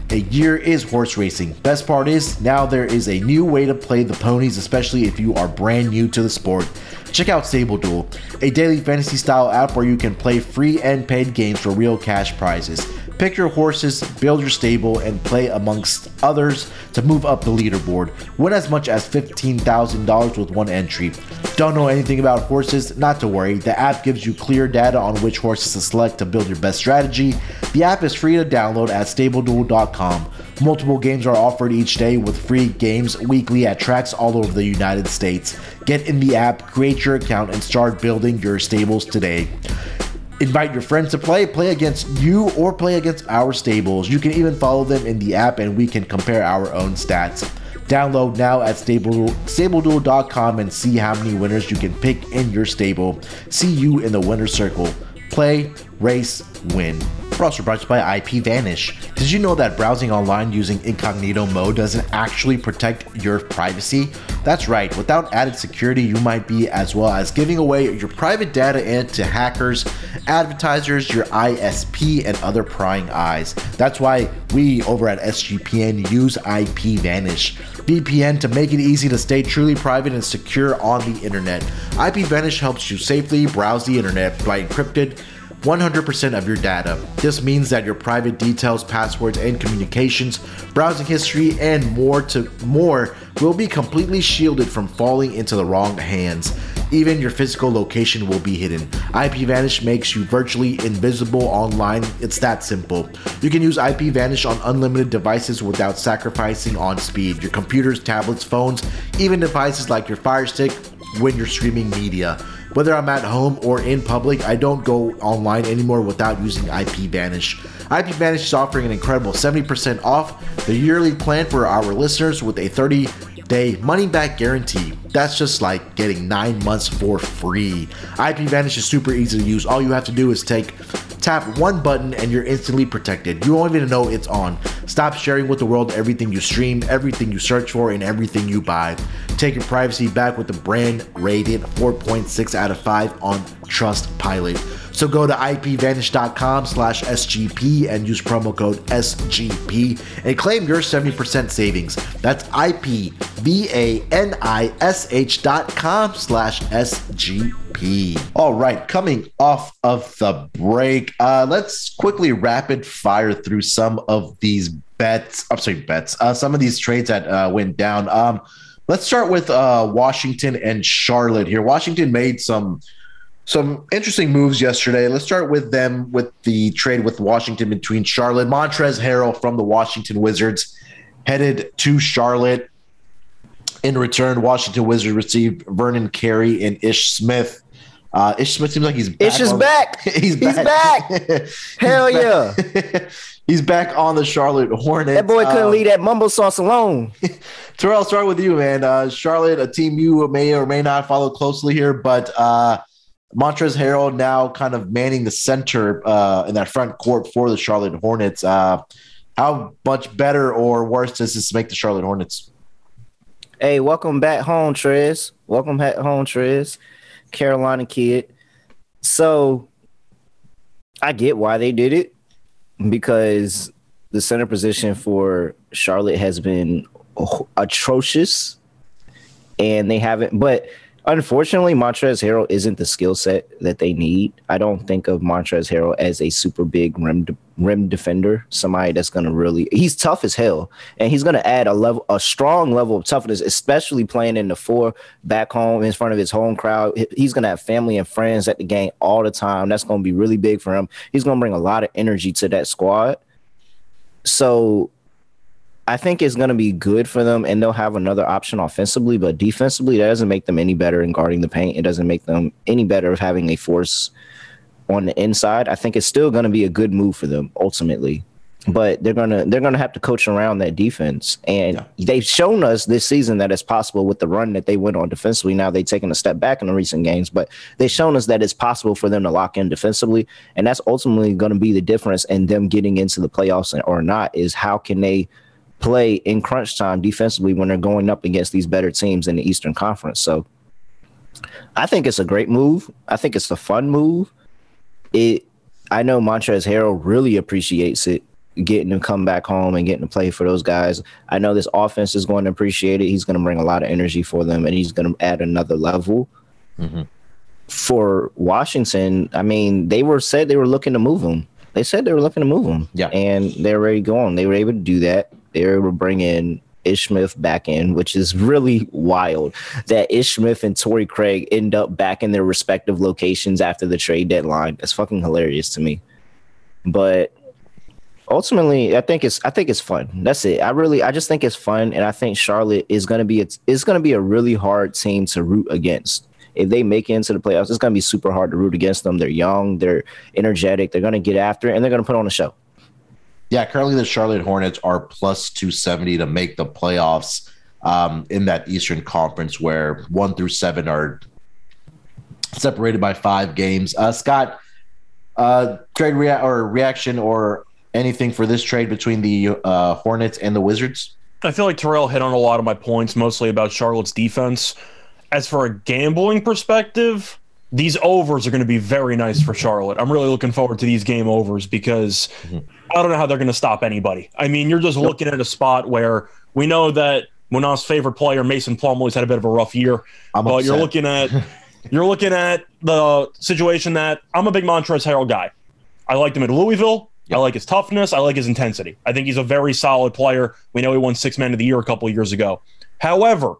a year is horse racing. Best part is, now there is a new way to play the ponies, especially if you are brand new to the sport. Check out Stable Duel, a daily fantasy style app where you can play free and paid games for real cash prizes. Pick your horses, build your stable, and play amongst others to move up the leaderboard. Win as much as $15,000 with one entry. Don't know anything about horses? Not to worry. The app gives you clear data on which horses to select to build your best strategy. The app is free to download at stableduel.com. Multiple games are offered each day with free games weekly at tracks all over the United States. Get in the app, create your account, and start building your stables today. Invite your friends to play, play against you, or play against our stables. You can even follow them in the app and we can compare our own stats. Download now at stable, stableduel.com and see how many winners you can pick in your stable. See you in the winner's circle. Play, race, win. We're also brought to you by IPVanish. Did you know that browsing online using incognito mode doesn't actually protect your privacy? That's right, without added security, you might be as well as giving away your private data to hackers, advertisers, your ISP, and other prying eyes. That's why we over at SGPN use IPVanish. VPN to make it easy to stay truly private and secure on the internet. IPVanish helps you safely browse the internet by encrypted 100% of your data. This means that your private details, passwords, and communications, browsing history, and more to more will be completely shielded from falling into the wrong hands. Even your physical location will be hidden. IPVanish makes you virtually invisible online. It's that simple. You can use IPVanish on unlimited devices without sacrificing on speed. Your computers, tablets, phones, even devices like your Fire Stick when you're streaming media. Whether I'm at home or in public, I don't go online anymore without using IPVanish. IPVanish is offering an incredible 70% off the yearly plan for our listeners with a 30 day money back guarantee. That's just like getting nine months for free. IP IPVanish is super easy to use. All you have to do is take tap one button and you're instantly protected. You won't even know it's on. Stop sharing with the world everything you stream, everything you search for, and everything you buy. Take your privacy back with the brand rated 4.6 out of 5 on Trustpilot. So go to ipvanish.com slash SGP and use promo code SGP and claim your 70% savings. That's I-P-V-A-N-I-S-H dot com slash SGP. All right, coming off of the break, uh, let's quickly rapid fire through some of these bets. I'm sorry, bets. Uh, some of these trades that uh, went down. Um, let's start with uh, Washington and Charlotte here. Washington made some some interesting moves yesterday. Let's start with them with the trade with Washington between Charlotte. Montrezl Harrell from the Washington Wizards headed to Charlotte. In return, Washington Wizards received Vernon Carey and Ish Smith. Uh, Ish Smith seems like he's back. Ish is on- back. he's He's back. Hell yeah. yeah. he's back on the Charlotte Hornets. That boy couldn't Um, leave that mumble sauce alone. Terrell, I'll start with you, man. Uh, Charlotte, a team you may or may not follow closely here, but uh, Montrezl Harrell now kind of manning the center uh, in that front court for the Charlotte Hornets. Uh, how much better or worse does this make the Charlotte Hornets? Hey, welcome back home, Trez. Welcome back home, Trez. Carolina kid. So I get why they did it because the center position for Charlotte has been atrocious and they haven't but unfortunately Montrezl Harrell isn't the skill set that they need. I don't think of Montrezl Harrell as a super big rim de- rim defender, somebody that's going to really he's tough as hell and he's going to add a level a strong level of toughness especially playing in the four back home in front of his home crowd. He's going to have family and friends at the game all the time. That's going to be really big for him. He's going to bring a lot of energy to that squad. So I think it's going to be good for them, and they'll have another option offensively. But defensively, that doesn't make them any better in guarding the paint. It doesn't make them any better of having a force on the inside. I think it's still going to be a good move for them ultimately. But they're gonna they're gonna have to coach around that defense, and they've shown us this season that it's possible with the run that they went on defensively. Now they've taken a step back in the recent games, but they've shown us that it's possible for them to lock in defensively, and that's ultimately going to be the difference in them getting into the playoffs or not. Is how can they play in crunch time defensively when they're going up against these better teams in the Eastern Conference. So I think it's a great move. I think it's a fun move. It I know Montrezl Harrell really appreciates it, getting to come back home and getting to play for those guys. I know this offense is going to appreciate it. He's going to bring a lot of energy for them and he's going to add another level. Mm-hmm. For Washington, I mean, they were said they were looking to move him. They said they were looking to move him. Yeah. And they're already to go on. They were able to do that. They were able to bring in Ish Smith back in, which is really wild that Ish Smith and Torrey Craig end up back in their respective locations after the trade deadline. That's fucking hilarious to me. But ultimately, I think it's I think it's fun. That's it. I really I just think it's fun, and I think Charlotte is gonna be it's, it's gonna be a really hard team to root against. If they make it into the playoffs, it's gonna be super hard to root against them. They're young, they're energetic, they're gonna get after it, and they're gonna put on a show. Yeah, currently the Charlotte Hornets are plus 270 to make the playoffs um, in that Eastern Conference where one through seven are separated by five games. Uh, Scott, uh, trade rea- or reaction or anything for this trade between the uh, Hornets and the Wizards? I feel like Terrell hit on a lot of my points, mostly about Charlotte's defense. As for a gambling perspective, these overs are going to be very nice for Charlotte. I'm really looking forward to these game overs because I don't know how they're going to stop anybody. I mean, you're just looking at a spot where we know that Munaf's favorite player, Mason Plumlee's had a bit of a rough year, I'm but you're looking at You're looking at the situation that I'm a big Montrezl Harrell guy. I liked him at Louisville. I like his toughness. I like his intensity. I think he's a very solid player. We know he won six men of the year a couple years ago. However,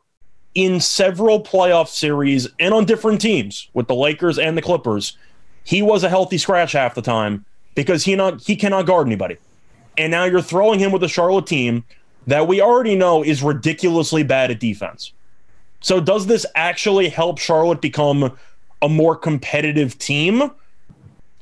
in several playoff series and on different teams with the Lakers and the Clippers, he was a healthy scratch half the time because he not he cannot guard anybody. And now you're throwing him with a Charlotte team that we already know is ridiculously bad at defense. So does this actually help Charlotte become a more competitive team?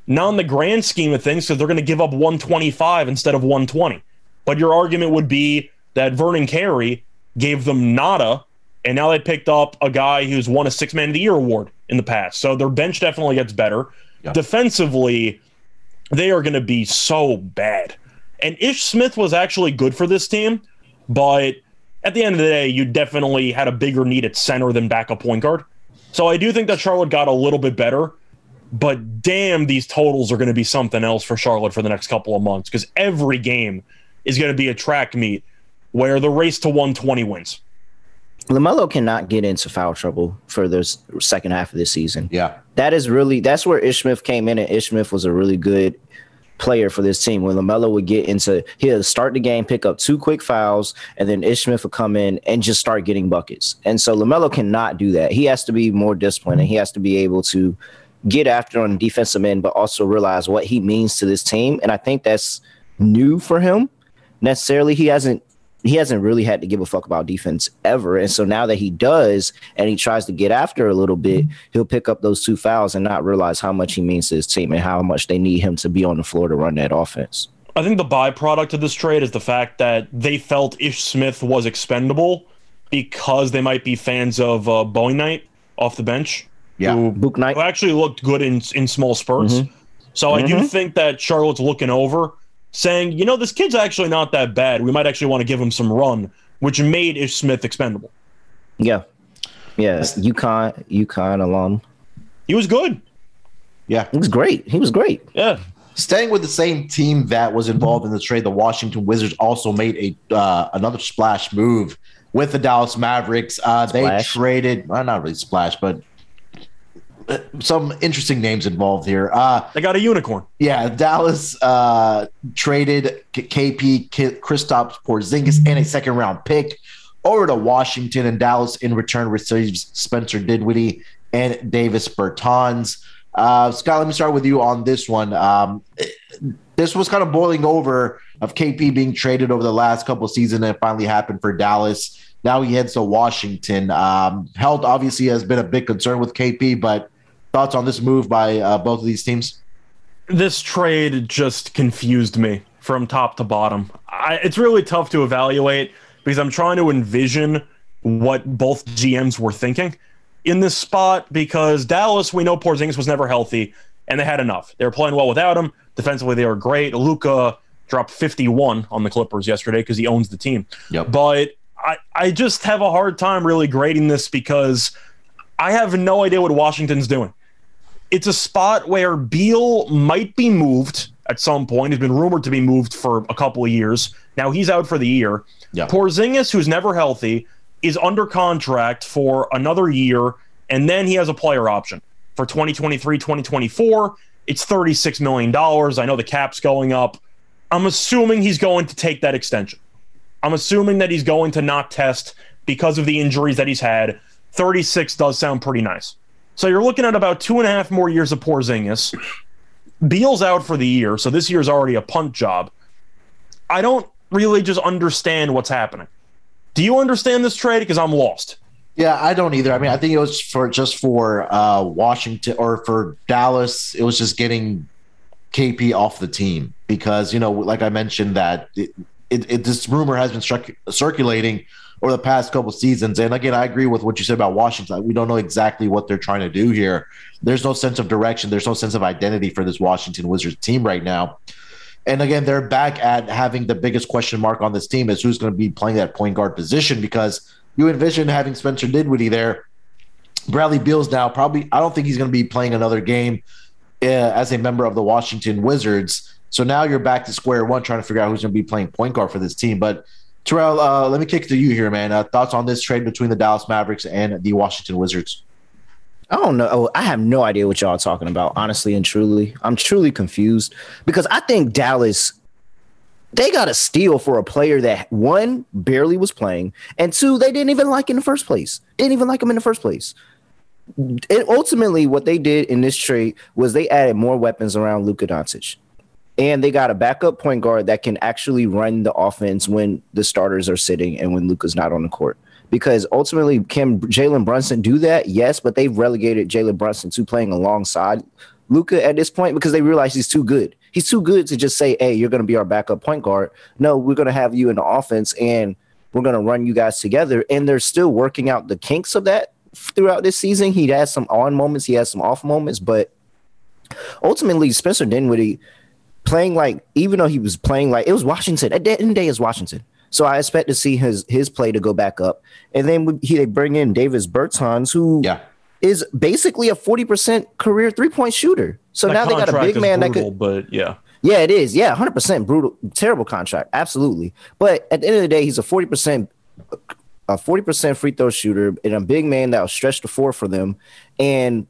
Not in the grand scheme of things, because they're going to give up 125 instead of 120. But your argument would be that Vernon Carey gave them nada, and now they picked up a guy who's won a six man of the year award in the past. So their bench definitely gets better. Yeah. Defensively, they are going to be so bad. And Ish Smith was actually good for this team, but at the end of the day, you definitely had a bigger need at center than backup point guard. So I do think that Charlotte got a little bit better, but damn, these totals are going to be something else for Charlotte for the next couple of months because every game is going to be a track meet where the race to 120 wins. LaMelo cannot get into foul trouble for the second half of this season. Yeah. That is really that's where Ish Smith came in and Ish Smith was a really good player for this team. When LaMelo would get into he'll start the game, pick up two quick fouls, and then Ish Smith would come in and just start getting buckets. And so LaMelo cannot do that. He has to be more disciplined and he has to be able to get after on the defensive end, but also realize what he means to this team. And I think that's new for him. Necessarily, he hasn't he hasn't really had to give a fuck about defense ever. And so now that he does and he tries to get after a little bit, he'll pick up those two fouls and not realize how much he means to his team and how much they need him to be on the floor to run that offense. I think the byproduct of this trade is the fact that they felt Ish Smith was expendable because they might be fans of uh, Knight off the bench. Yeah, who, Bouknight. Who actually looked good in in small spurts. Mm-hmm. So mm-hmm. I do mm-hmm. think that Charlotte's looking over saying, you know, this kid's actually not that bad. We might actually want to give him some run, which made Ish Smith expendable. Yeah. Yeah. UConn, UConn alum. He was good. Yeah. He was great. He was great. Yeah. Staying with the same team that was involved in the trade, the Washington Wizards also made a uh, another splash move with the Dallas Mavericks. Uh, they traded, well, not really splash, but some interesting names involved here. Uh, they got a unicorn. Yeah, Dallas uh, traded KP Kristaps Porzingis and a second round pick over to Washington, and Dallas in return receives Spencer Dinwiddie and Davis Bertans. Uh, Scott, let me start with you on this one. Um, this was kind of boiling over of KP being traded over the last couple seasons, and it finally happened for Dallas. Now he heads to Washington. Um, health obviously has been a big concern with KP, but Thoughts on this move by uh, both of these teams? This trade just confused me from top to bottom. I, it's really tough to evaluate because I'm trying to envision what both GMs were thinking in this spot because Dallas, we know Porzingis was never healthy and they had enough. They were playing well without him. Defensively, they were great. Luka dropped 51 on the Clippers yesterday because he owns the team. Yep. But I, I just have a hard time really grading this because I have no idea what Washington's doing it's a spot where Beal might be moved at some point. He's been rumored to be moved for a couple of years. Now he's out for the year. Yeah. Porzingis, who's never healthy, is under contract for another year, and then he has a player option for 2023, 2024. It's $36 million. I know the cap's going up. I'm assuming he's going to take that extension. I'm assuming that he's going to not test because of the injuries that he's had. 36 does sound pretty nice. So you're looking at about two and a half more years of Porzingis. Beal's out for the year, so this year's already a punt job. I don't really just understand what's happening. Do you understand this trade? Because I'm lost. Yeah, I don't either. I mean, I think it was for just for uh, Washington or for Dallas. It was just getting KP off the team because you know, like I mentioned, that it, it, it this rumor has been circulating over the past couple seasons. And again, I agree with what you said about Washington. We don't know exactly what they're trying to do here. There's no sense of direction. There's no sense of identity for this Washington Wizards team right now. And again, they're back at having the biggest question mark on this team is who's going to be playing that point guard position because you envision having Spencer Dinwiddie there. Bradley Beal's now probably, I don't think he's going to be playing another game uh, as a member of the Washington Wizards. So now you're back to square one trying to figure out who's going to be playing point guard for this team. But Terrell, uh, let me kick to you here, man. Uh, thoughts on this trade between the Dallas Mavericks and the Washington Wizards? I don't know. I have no idea what y'all are talking about, honestly and truly. I'm truly confused because I think Dallas they got a steal for a player that one barely was playing, and two they didn't even like in the first place. Didn't even like him in the first place. And ultimately, what they did in this trade was they added more weapons around Luka Doncic, and they got a backup point guard that can actually run the offense when the starters are sitting and when Luka's not on the court because ultimately can Jalen Brunson do that? Yes, but they've relegated Jalen Brunson to playing alongside Luka at this point because they realize he's too good. He's too good to just say, "Hey, you're going to be our backup point guard." No, we're going to have you in the offense and we're going to run you guys together. And they're still working out the kinks of that throughout this season. He has some on moments, he has some off moments, but ultimately Spencer Dinwiddie playing like even though he was playing like it was Washington at the end of the day is Washington. So I expect to see his his play to go back up. And then he they bring in Davis Bertans, who yeah. is basically a 40% career three-point shooter. So That now they got a big man brutal, that could but yeah. Yeah, it is. Yeah, 100% brutal terrible contract. Absolutely. But at the end of the day, he's a 40% a 40% free throw shooter and a big man that will stretch the floor for them and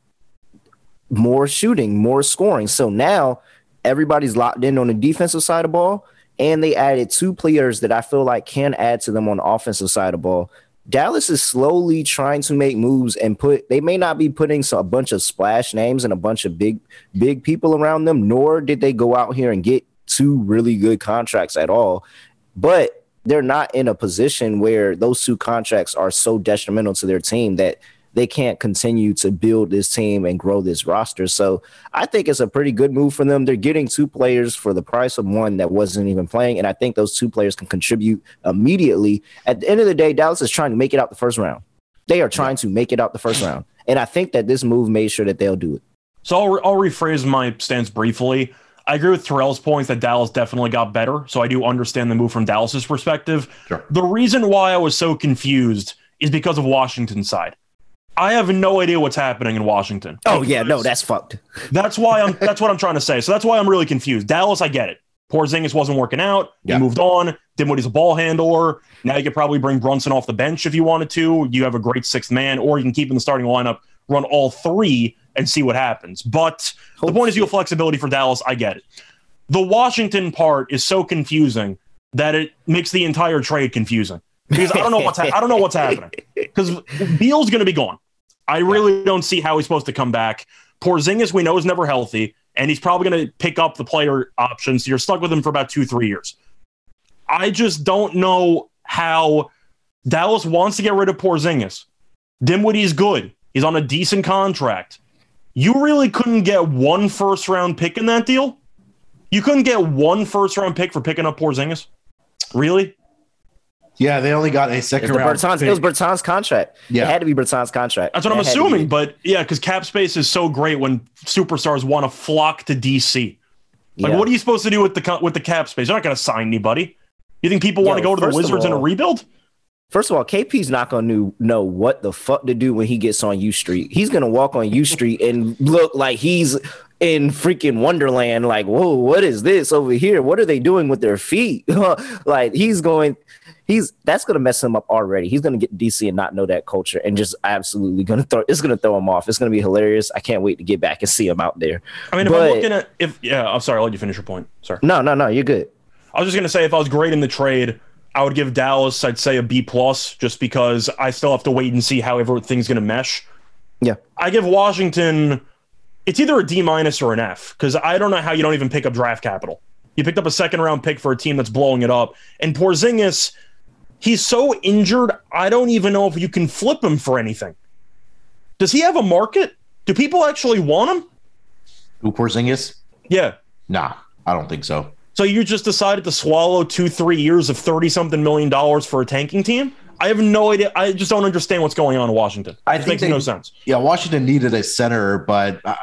more shooting, more scoring. So now everybody's locked in on the defensive side of the ball and they added two players that I feel like can add to them on the offensive side of the ball. Dallas is slowly trying to make moves and put. They may not be putting a bunch of splash names and a bunch of big, big people around them. Nor did they go out here and get two really good contracts at all. But they're not in a position where those two contracts are so detrimental to their team that they can't continue to build this team and grow this roster. So I think it's a pretty good move for them. They're getting two players for the price of one that wasn't even playing. And I think those two players can contribute immediately. At the end of the day, Dallas is trying to make it out the first round. They are trying to make it out the first round. And I think that this move made sure that they'll do it. So I'll, I'll rephrase my stance briefly. I agree with Terrell's points that Dallas definitely got better. So I do understand the move from Dallas's perspective. Sure. The reason why I was so confused is because of Washington's side. I have no idea what's happening in Washington. Oh yeah, no, that's fucked. That's why I'm. That's what I'm trying to say. So that's why I'm really confused. Dallas, I get it. Poor Porzingis wasn't working out. Yeah. He moved on. Did what he's a ball handler. Now you could probably bring Brunson off the bench if you wanted to. You have a great sixth man, or you can keep in the starting lineup, run all three, and see what happens. But the point is, you have flexibility for Dallas. I get it. The Washington part is so confusing that it makes the entire trade confusing because I don't know what's ha- I don't know what's happening because Beal's going to be gone. I really don't see how he's supposed to come back. Porzingis, we know, is never healthy, and he's probably going to pick up the player option. So you're stuck with him for about two, three years. I just don't know how Dallas wants to get rid of Porzingis. Dinwiddie's good. He's on a decent contract. You really couldn't get one first round pick in that deal? You couldn't get one first round pick for picking up Porzingis? Really? Yeah, they only got a second the round. Bertans, pick. it was Bertans' contract. Yeah. It had to be Bertans' contract. That's what It I'm had to be. assuming. But yeah, because cap space is so great when superstars want to flock to DC. Like, Yeah. what are you supposed to do with the with the cap space? You're not going to sign anybody. You think people want to go to the first of Wizards in a rebuild? First of all, KP's not gonna know, know what the fuck to do when he gets on U Street. He's gonna walk on U Street and look like he's in freaking Wonderland. Like, whoa, what is this over here? What are they doing with their feet? like, he's going. He's that's gonna mess him up already. He's gonna get DC and not know that culture and just absolutely gonna throw. It's gonna throw him off. It's gonna be hilarious. I can't wait to get back and see him out there. I mean, if But- I'm looking at if yeah, I'm sorry, I'll let you finish your point. Sorry, No, no, no. You're good. I was just going to say if I was great in the trade, I would give Dallas, I'd say a B plus, just because I still have to wait and see how everything's going to mesh. Yeah. I give Washington, it's either a D minus or an F because I don't know how you don't even pick up draft capital. You picked up a second round pick for a team that's blowing it up, and Porzingis, he's so injured. I don't even know if you can flip him for anything. Does he have a market? Do people actually want him? Who Porzingis? Yeah. Nah, I don't think so. So you just decided to swallow two, three years of thirty something million dollars for a tanking team? I have no idea. I just don't understand what's going on in Washington. I it think makes they- no sense. Yeah, Washington needed a center, but uh,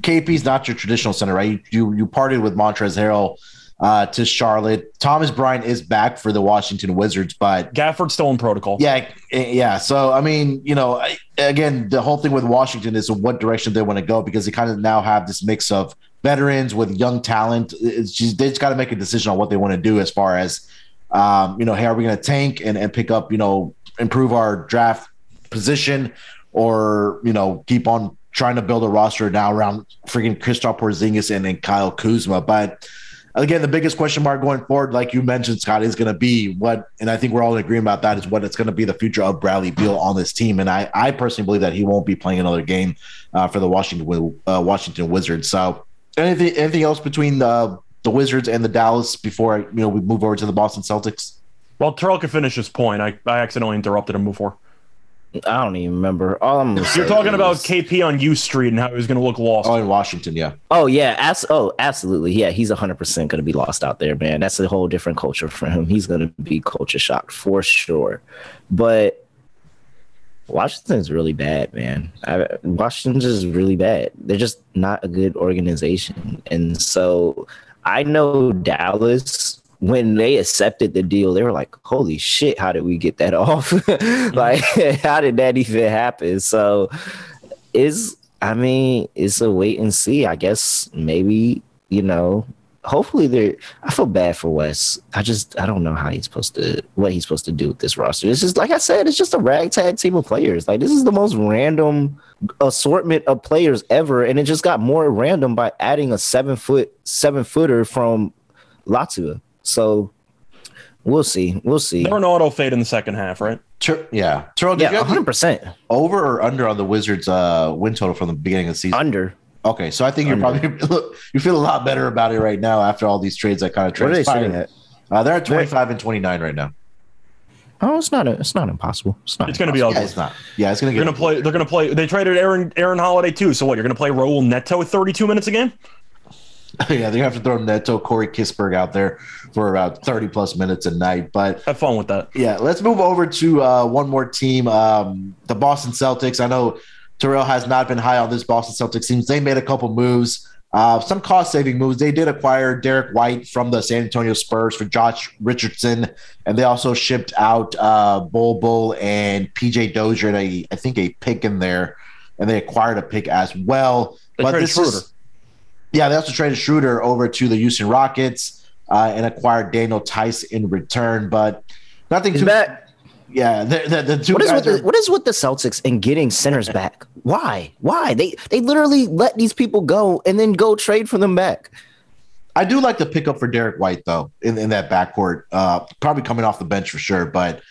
KP's not your traditional center, right? You you parted with Montrezl Harrell uh, to Charlotte. Thomas Bryant is back for the Washington Wizards, but Gafford's still in protocol. yeah, eh, yeah. So I mean, you know, again, the whole thing with Washington is what direction they want to go because they kind of now have this mix of veterans with young talent. Just they just got to make a decision on what they want to do as far as, um, you know, hey, are we going to tank and, and pick up, you know, improve our draft position, or you know keep on trying to build a roster now around freaking Kristaps Porzingis and, and Kyle Kuzma. But again, the biggest question mark going forward, like you mentioned, Scott, is going to be what, and I think we're all in agreement about that, is what it's going to be the future of Bradley Beal on this team. And I, I personally believe that he won't be playing another game uh, for the Washington uh, Washington Wizards. So anything anything else between the the Wizards and the Dallas before I, you know we move over to the Boston Celtics? Well, Terrell can finish his point. I, I accidentally interrupted him before. I don't even remember. All I'm You're say talking about KP on U Street and how he was going to look lost. Oh, in Washington, yeah. Oh yeah, abs- oh absolutely, yeah. He's 100 percent going to be lost out there, man. That's a whole different culture for him. He's going to be culture shocked for sure. But Washington's really bad, man. I, Washington's just really bad. They're just not a good organization, and so I know Dallas. When they accepted the deal, they were like, "Holy shit! How did we get that off? Mm-hmm. like, how did that even happen?" So, is I mean, it's a wait and see. I guess maybe you know. Hopefully, they're. I feel bad for Wes. I just I don't know how he's supposed to what he's supposed to do with this roster. It's just like I said, it's just a ragtag team of players. Like this is the most random assortment of players ever, and it just got more random by adding a seven foot seven footer from Latvia. So we'll see. We'll see. They're an auto fade in the second half, right? Ter- yeah. Terrell, Yeah, you have the 100 percent over or under on the Wizards' uh, win total from the beginning of the season? under. Okay, so I think you're Under. probably you feel a lot better about it right now after all these trades that kind of What are they sitting at? Uh, they're at 25 and 29 right now. Oh, it's not. A, it's not impossible. It's not. It's going to be Yeah, ugly. it's not. Yeah, it's gonna They're get. going to play. They're going to play. They traded Aaron Aaron Holiday too. So what? You're going to play Raul Neto 32 minutes a game? yeah, they're gonna have to throw Neto, Corey Kispert out there for about 30 plus minutes a night. But Have fun with that. yeah, let's move over to uh, one more team, um, the Boston Celtics. I know Terrell has not been high on this Boston Celtics team. They made a couple moves, uh, some cost saving moves. They did acquire Derrick White from the San Antonio Spurs for Josh Richardson, and they also shipped out uh, Bull Bol and PJ Dozier and a, I think a pick in there, and they acquired a pick as well. They this Schroeder. yeah, they also traded Schroeder over to the Houston Rockets uh, and acquired Daniel Theis in return, but nothing Is too that yeah, the, the, the two what is guys with are, the, what is with the Celtics and getting centers back? Why? Why they they literally let these people go and then go trade for them back? I do like the pickup for Derrick White though in, in that backcourt. Uh, probably coming off the bench for sure. But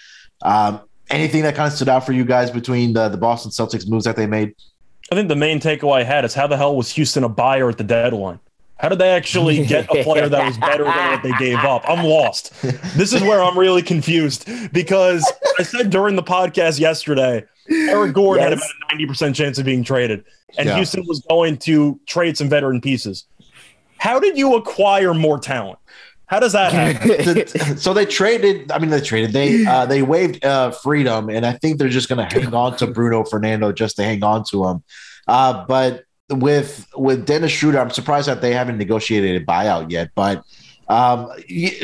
um, anything that kind of stood out for you guys between the, the Boston Celtics moves that they made? I think the main takeaway I had is how the hell was Houston a buyer at the deadline? How did they actually get a player that was better than what they gave up? I'm lost. This is where I'm really confused because I said during the podcast yesterday, Eric Gordon had about a 90% chance of being traded, and Yeah. Houston was going to trade some veteran pieces. How did you acquire more talent? How does that happen? So they traded. I mean, they traded. They uh, they waived uh, Freedom, and I think they're just going to hang on to Bruno Fernando just to hang on to him. Uh, but with with Dennis Schroeder, I'm surprised that they haven't negotiated a buyout yet. But um,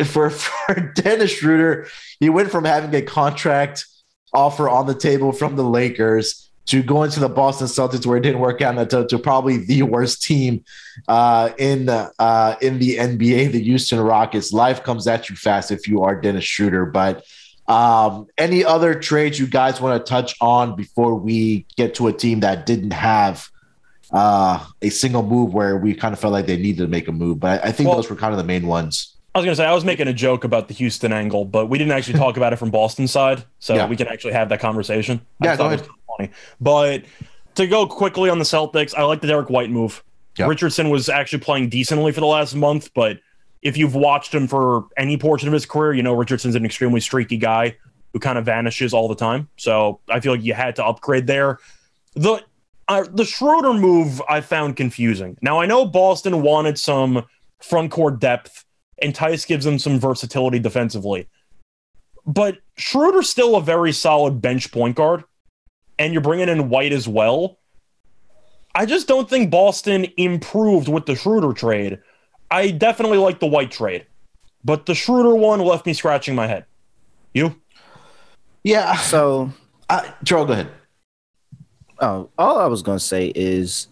for for Dennis Schroeder, he went from having a contract offer on the table from the Lakers to going to the Boston Celtics, where it didn't work out, to, to probably the worst team uh, in uh, in the NBA, the Houston Rockets. Life comes at you fast if you are Dennis Schroeder. But um, any other trades you guys want to touch on before we get to a team that didn't have uh, a single move where we kind of felt like they needed to make a move? But I, I think Well- those were kind of the main ones. I was going to say, I was making a joke about the Houston angle, but we didn't actually talk about it from Boston's side. So Yeah. we can actually have that conversation. I Yeah, go was Funny. But to go quickly on the Celtics, I like the Derrick White move. Yeah. Richardson was actually playing decently for the last month, but if you've watched him for any portion of his career, you know Richardson's an extremely streaky guy who kind of vanishes all the time. So I feel like you had to upgrade there. The uh, the Schroeder move I found confusing. Now I know Boston wanted some front court depth, and Theis gives them some versatility defensively. But Schroeder's still a very solid bench point guard, and you're bringing in White as well. I just don't think Boston improved with the Schroeder trade. I definitely like the White trade, but the Schroeder one left me scratching my head. You? Yeah. So, Uh, Terrell, go ahead. Oh, all I was gonna say is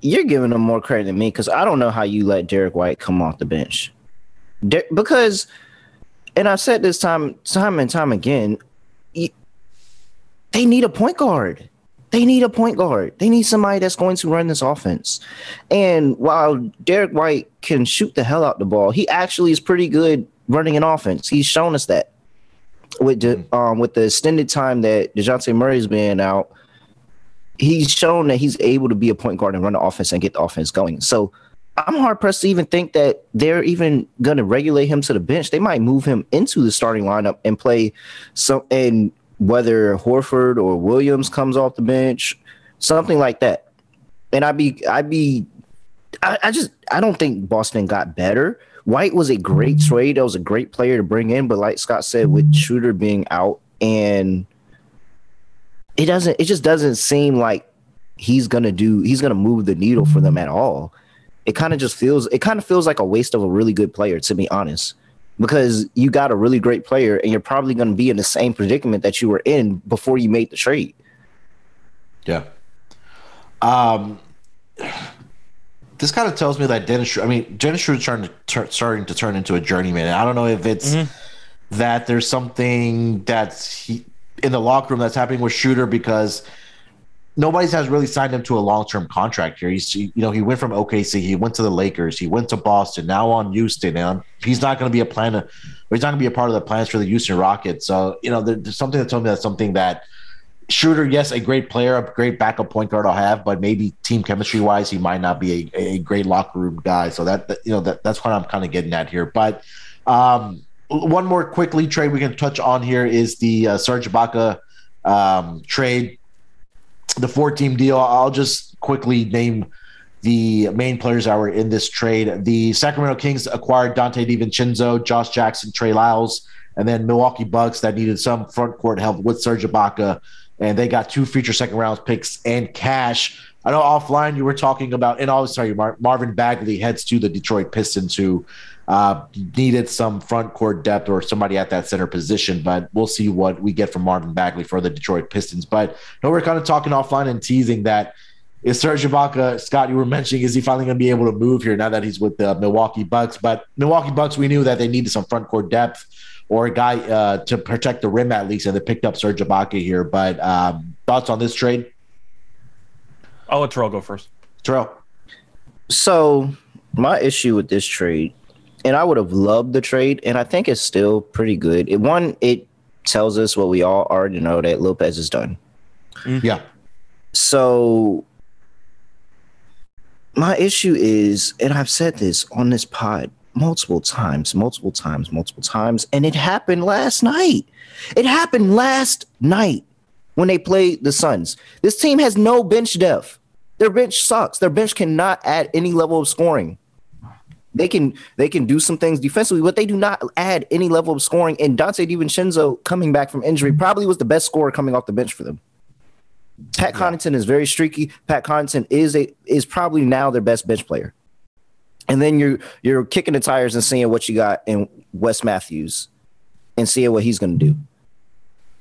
you're giving them more credit than me because I don't know how you let Derrick White come off the bench. De- because, and I've said this time, time and time again, you, they need a point guard. They need a point guard. They need somebody that's going to run this offense. And while Derrick White can shoot the hell out the ball, he actually is pretty good running an offense. He's shown us that with the um with the extended time that Dejounte Murray's been out, he's shown that he's able to be a point guard and run the offense and get the offense going. So I'm hard pressed to even think that they're even going to regulate him to the bench. They might move him into the starting lineup and play some and whether Horford or Williams comes off the bench, something like that. And I'd be, I'd be, I, I just, I don't think Boston got better. White was a great trade. That was a great player to bring in, but like Scott said, with Schroeder being out, and it doesn't, it just doesn't seem like he's gonna do, he's gonna move the needle for them at all. It kind of just feels, it kind of feels like a waste of a really good player, to be honest because you got a really great player and you're probably to be in the same predicament that you were in before you made the trade. Yeah. Um, this kind of tells me that Dennis. I mean, Dennis Schroeder's starting to tur- starting to turn into a journeyman. I don't know if it's mm-hmm. that there's something that's he, in the locker room that's happening with Shooter because nobody's has really signed him to a long term contract here. He's you know he went from OKC, he went to the Lakers, he went to Boston, now on Houston, and he's not going to be a plan. Of, he's not going to be a part of the plans for the Houston Rockets. So you know there, there's something that told me that's something that Schroeder, yes, a great player, a great backup point guard I'll have, but maybe team chemistry wise, he might not be a, a great locker room guy. So that, that you know that that's what I'm kind of getting at here. But um, one more quickly trade we can touch on here is the uh, Serge Ibaka um, trade the four team deal. I'll just quickly name the main players that were in this trade. The Sacramento Kings acquired Donte DiVincenzo, Josh Jackson, Trey Lyles, and then Milwaukee Bucks that needed some front court help with Serge Ibaka, and they got two future second round picks and cash. I know offline you were talking about, and oh, sorry, Mar- Marvin Bagley heads to the Detroit Pistons, who uh, needed some front court depth or somebody at that center position, but we'll see what we get from Marvin Bagley for the Detroit Pistons. But no, we're kind of talking offline and teasing that is Serge Ibaka, Scott, you were mentioning, is he finally going to be able to move here now that he's with the Milwaukee Bucks? But Milwaukee Bucks, we knew that they needed some front court depth or a guy uh, to protect the rim at least, and they picked up Serge Ibaka here. But um, thoughts on this trade? I'll let Terrell go first. Terrell. So my issue with this trade and I would have loved the trade, and I think it's still pretty good. It one, it tells us what we all already know that Lopez is done. Mm-hmm. Yeah. So my issue is, and I've said this on this pod multiple times, multiple times, multiple times, and it happened last night. It happened last night when they played the Suns. This team has no bench depth. Their bench sucks. Their bench cannot add any level of scoring. They can they can do some things defensively, but they do not add any level of scoring. And Donte DiVincenzo coming back from injury probably was the best scorer coming off the bench for them. Pat yeah. Connaughton is very streaky. Pat Connaughton is a is probably now their best bench player. And then you're you're kicking the tires and seeing what you got in Wes Matthews and seeing what he's going to do.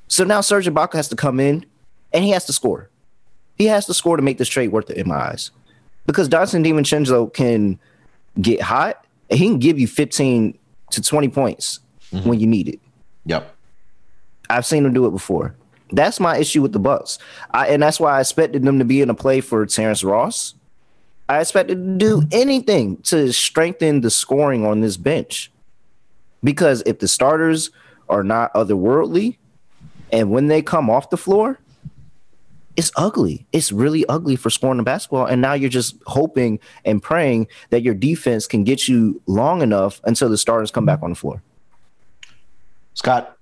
So now Serge Ibaka has to come in and he has to score. He has to score to make this trade worth it in my eyes. Because Donte DiVincenzo can get hot, and he can give you 15 to 20 points mm-hmm. when you need it. Yep. I've seen him do it before. That's my issue with the Bucks. I, and that's why I expected them to be in a play for Terrence Ross. I expected to do anything to strengthen the scoring on this bench. Because if the starters are not otherworldly, and when they come off the floor, it's ugly. It's really ugly for scoring the basketball. And now you're just hoping and praying that your defense can get you long enough until the starters come back on the floor. Scott.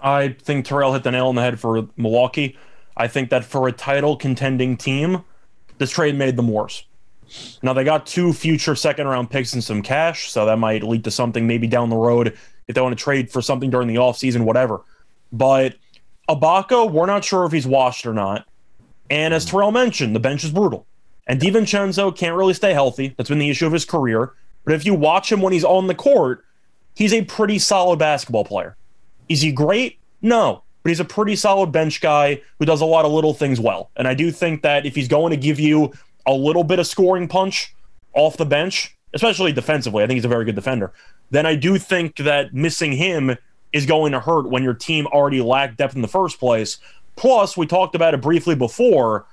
I think Terrell hit the nail on the head for Milwaukee. I think that for a title contending team, this trade made them worse. Now they got two future second round picks and some cash, so that might lead to something maybe down the road if they want to trade for something during the offseason, whatever. But Ibaka, we're not sure if he's washed or not. And as Terrell mentioned, the bench is brutal. And DiVincenzo can't really stay healthy. That's been the issue of his career. But if you watch him when he's on the court, he's a pretty solid basketball player. Is he great? No. But he's a pretty solid bench guy who does a lot of little things well. And I do think that if he's going to give you a little bit of scoring punch off the bench, especially defensively, I think he's a very good defender, then I do think that missing him is going to hurt when your team already lacked depth in the first place. Plus, we talked about it briefly before.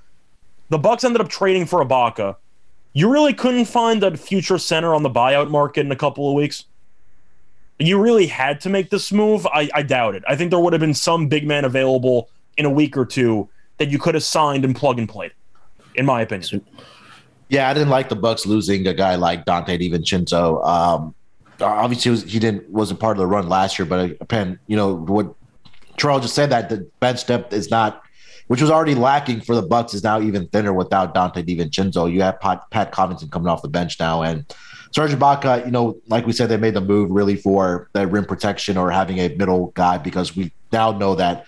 The Bucks ended up trading for Ibaka. You really couldn't find a future center on the buyout market in a couple of weeks. You really had to make this move. I, I doubt it. I think there would have been some big man available in a week or two that you could have signed and plug and played, in my opinion. Yeah, I didn't like the Bucks losing a guy like Donte DiVincenzo. Um, obviously, he, was, he didn't wasn't part of the run last year, but again, you know what Charles just said that the bench depth is not, which was already lacking for the Bucks, is now even thinner without Donte DiVincenzo. You have Pat, Pat Connaughton coming off the bench now, and Serge Ibaka. You know, like we said, they made the move really for that rim protection or having a middle guy because we now know that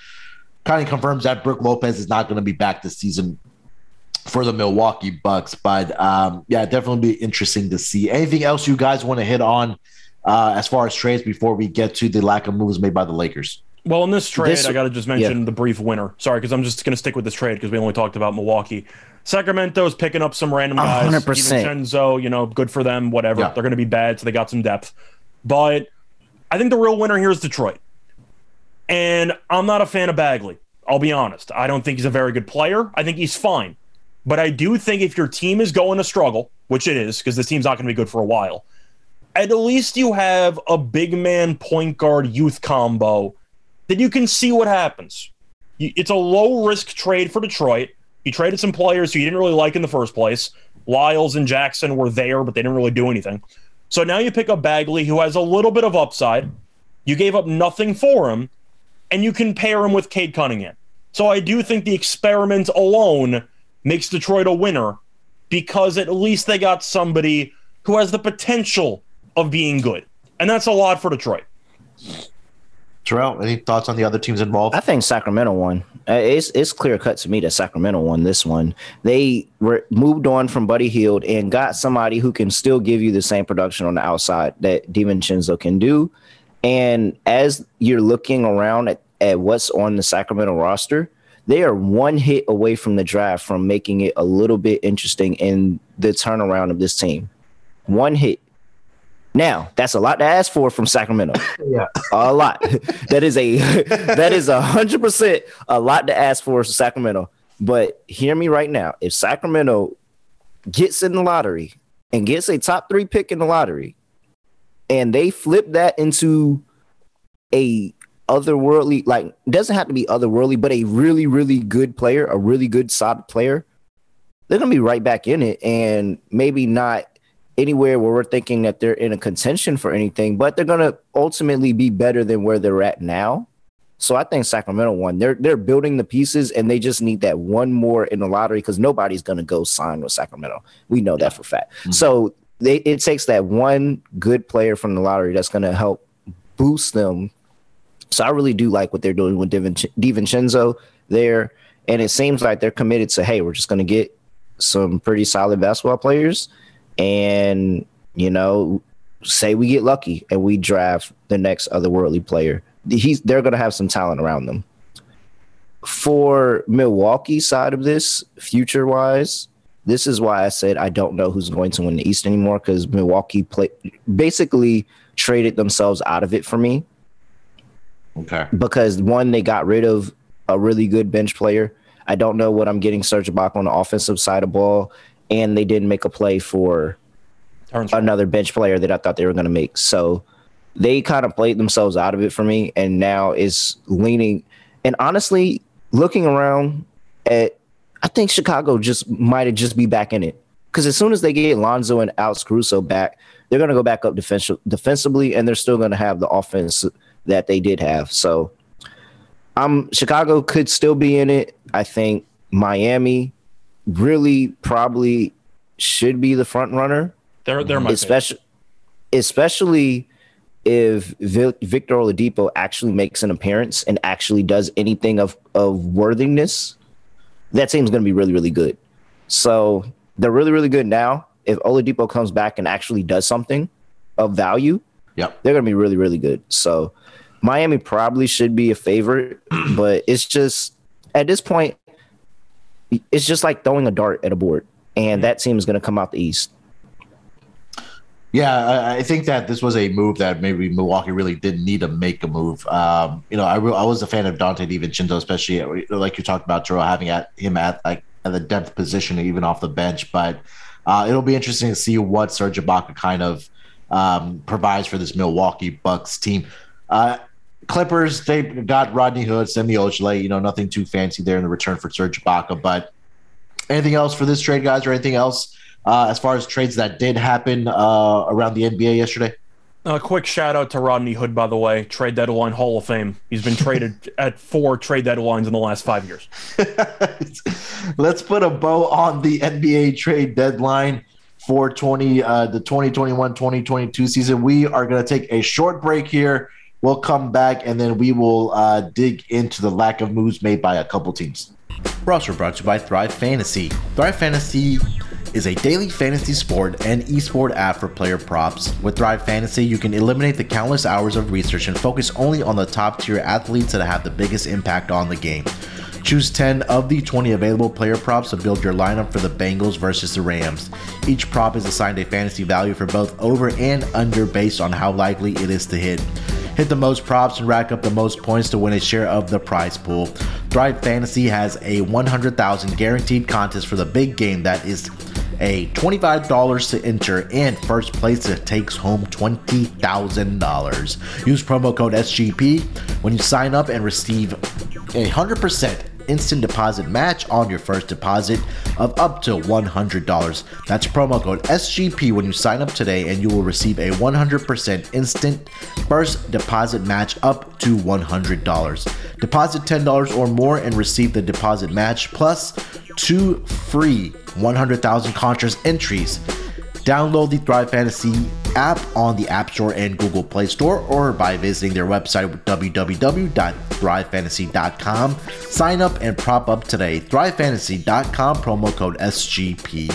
kind of confirms that Brook Lopez is not going to be back this season for the Milwaukee Bucks. But um, yeah, definitely be interesting to see. Anything else you guys want to hit on uh, as far as trades before we get to the lack of moves made by the Lakers? Well, in this trade, this, I got to just mention yeah. the brief winner. Sorry, because I'm just going to stick with this trade because we only talked about Milwaukee. Sacramento's picking up some random guys. 100%. Chenzo, you know, good for them, whatever. Yeah. They're going to be bad, so they got some depth. But I think the real winner here is Detroit. And I'm not a fan of Bagley. I'll be honest. I don't think he's a very good player. I think he's fine. But I do think if your team is going to struggle, which it is, because this team's not going to be good for a while, at least you have a big man point guard youth combo that you can see what happens. It's a low risk trade for Detroit. You traded some players who you didn't really like in the first place. Lyles and Jackson were there, but they didn't really do anything. So now you pick up Bagley, who has a little bit of upside. You gave up nothing for him, and you can pair him with Cade Cunningham. So I do think the experiment alone makes Detroit a winner because at least they got somebody who has the potential of being good. And that's a lot for Detroit. Terrell, any thoughts on the other teams involved? I think Sacramento won. Uh, it's it's clear cut to me that Sacramento won this one. They were moved on from Buddy Hield and got somebody who can still give you the same production on the outside that DiVincenzo can do. And as you're looking around at, at what's on the Sacramento roster, they are one hit away from the draft from making it a little bit interesting in the turnaround of this team. One hit. Now, that's a lot to ask for from Sacramento. Yeah. A lot. that is a that is a hundred percent a lot to ask for from Sacramento. But hear me right now. If Sacramento gets in the lottery and gets a top three pick in the lottery, and they flip that into a otherworldly, like doesn't have to be otherworldly, but a really, really good player, a really good solid player, they're gonna be right back in it, and maybe not anywhere where we're thinking that they're in a contention for anything, but they're gonna ultimately be better than where they're at now. So I think Sacramento won. They're they're building the pieces, and they just need that one more in the lottery because nobody's gonna go sign with Sacramento. We know that for fact. Mm-hmm. So they, it takes that one good player from the lottery that's gonna help boost them so I really do like what they're doing with DiVincenzo there. And it seems like they're committed to, hey, we're just going to get some pretty solid basketball players. And, you know, say we get lucky and we draft the next otherworldly player. He's, they're going to have some talent around them. For Milwaukee side of this, future wise, this is why I said I don't know who's going to win the East anymore because Milwaukee play, basically traded themselves out of it for me Okay. Because one, they got rid of a really good bench player. I don't know what I'm getting Serge Ibaka on the offensive side of ball, and they didn't make a play for Turns another bench player that I thought they were going to make. So they kind of played themselves out of it for me, and now is leaning. And honestly, looking around at, I think Chicago just might have just be back in it because as soon as they get Lonzo and Alex Caruso back, they're going to go back up defens- defensively, and they're still going to have the offense that they did have. So um Chicago could still be in it. I think Miami really probably should be the front runner. They're they're my especially especially if Victor Oladipo actually makes an appearance and actually does anything of of worthiness, that team's going to be really really good. So they're really really good now. If Oladipo comes back and actually does something of value, yep. they're going to be really really good. So Miami probably should be a favorite, but it's just at this point, it's just like throwing a dart at a board, and that team is going to come out the East. Yeah, I, think that this was a move that maybe Milwaukee really didn't need to make a move. Um, you know, I, I was a fan of Donte DiVincenzo, especially like you talked about, Joe, having at him at like at the depth position, even off the bench. But uh, it'll be interesting to see what Serge Ibaka kind of um, provides for this Milwaukee Bucks team. Uh, Clippers, they got Rodney Hood, Semi Ojeleye, you know, nothing too fancy there in the return for Serge Ibaka. But anything else for this trade, guys, or anything else uh, as far as trades that did happen uh, around the NBA yesterday? A quick shout out to Rodney Hood, by the way, trade deadline Hall of Fame. He's been traded at four trade deadlines in the last five years. Let's put a bow on the NBA trade deadline for 20 uh, the 2021-2022 season. We are going to take a short break here. We'll come back and then we will uh, dig into the lack of moves made by a couple teams. We're also brought to you by Thrive Fantasy. Thrive Fantasy is a daily fantasy sport and esport app for player props. With Thrive Fantasy, you can eliminate the countless hours of research and focus only on the top tier athletes that have the biggest impact on the game. Choose 10 of the 20 available player props to build your lineup for the Bengals versus the Rams. Each prop is assigned a fantasy value for both over and under based on how likely it is to hit. Hit the most props and rack up the most points to win a share of the prize pool. Thrive Fantasy has a 100,000 guaranteed contest for the big game that is a $25 to enter, and first place takes home $20,000. Use promo code SGP when you sign up and receive a 100% instant deposit match on your first deposit of up to $100. That's promo code SGP when you sign up today, and you will receive a 100% instant first deposit match up to $100. Deposit $10 or more and receive the deposit match plus two free 100,000 contrast entries. Download the Thrive Fantasy app on the App Store and Google Play Store or by visiting their website www.thrivefantasy.com. Sign up and prop up today. ThriveFantasy.com, promo code SGP.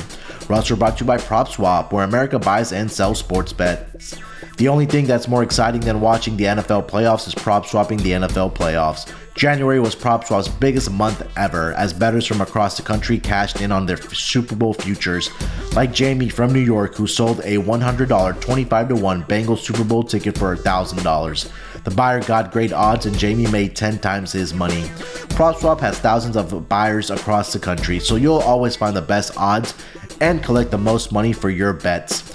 We're brought to you by PropSwap, where America buys and sells sports bets. The only thing that's more exciting than watching the NFL playoffs is prop swapping the NFL playoffs. January was PropSwap's biggest month ever as bettors from across the country cashed in on their Super Bowl futures, like Jamie from New York who sold a $100 25 to 1 Bengals Super Bowl ticket for $1,000. The buyer got great odds and Jamie made 10 times his money. PropSwap has thousands of buyers across the country, so you'll always find the best odds and collect the most money for your bets.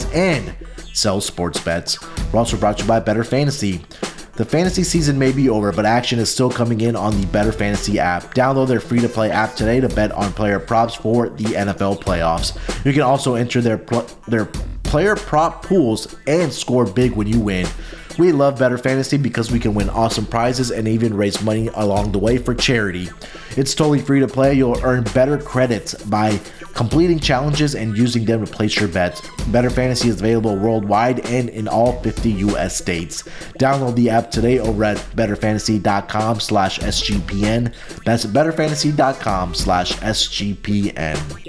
and sells sports bets. We're also brought to you by Better Fantasy. The fantasy season may be over, but action is still coming in on the Better Fantasy app. Download their free to play app today to bet on player props for the NFL playoffs. You can also enter their, pl- their player prop pools and score big when you win. We love Better Fantasy because we can win awesome prizes and even raise money along the way for charity. It's totally free to play. You'll earn better credits by completing challenges and using them to place your bets. Better Fantasy is available worldwide and in all 50 US states. Download the app today over at betterfantasy.com slash SGPN. That's betterfantasy.com slash SGPN.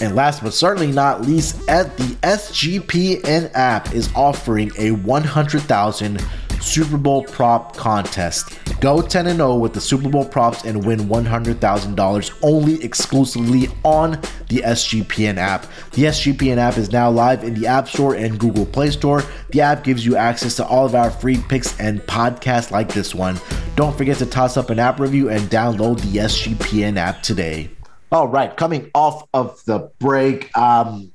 And last but certainly not least, at the SGPN app is offering a 100,000 Super Bowl prop contest. Go 10 0 with the Super Bowl props and win $100,000 only exclusively on the SGPN app. The SGPN app is now live in the App Store and Google Play Store. The app gives you access to all of our free picks and podcasts like this one. Don't forget to toss up an app review and download the SGPN app today. All right, coming off of the break, um,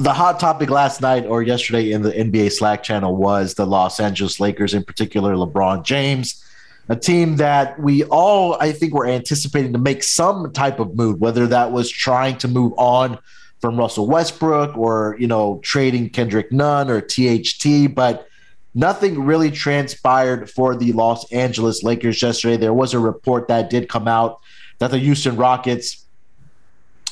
the hot topic last night or yesterday in the NBA Slack channel was the Los Angeles Lakers, in particular LeBron James, a team that we all, I think, were anticipating to make some type of move, whether that was trying to move on from Russell Westbrook or, you know, trading Kendrick Nunn or THT, but nothing really transpired for the Los Angeles Lakers yesterday. There was a report that did come out that the Houston Rockets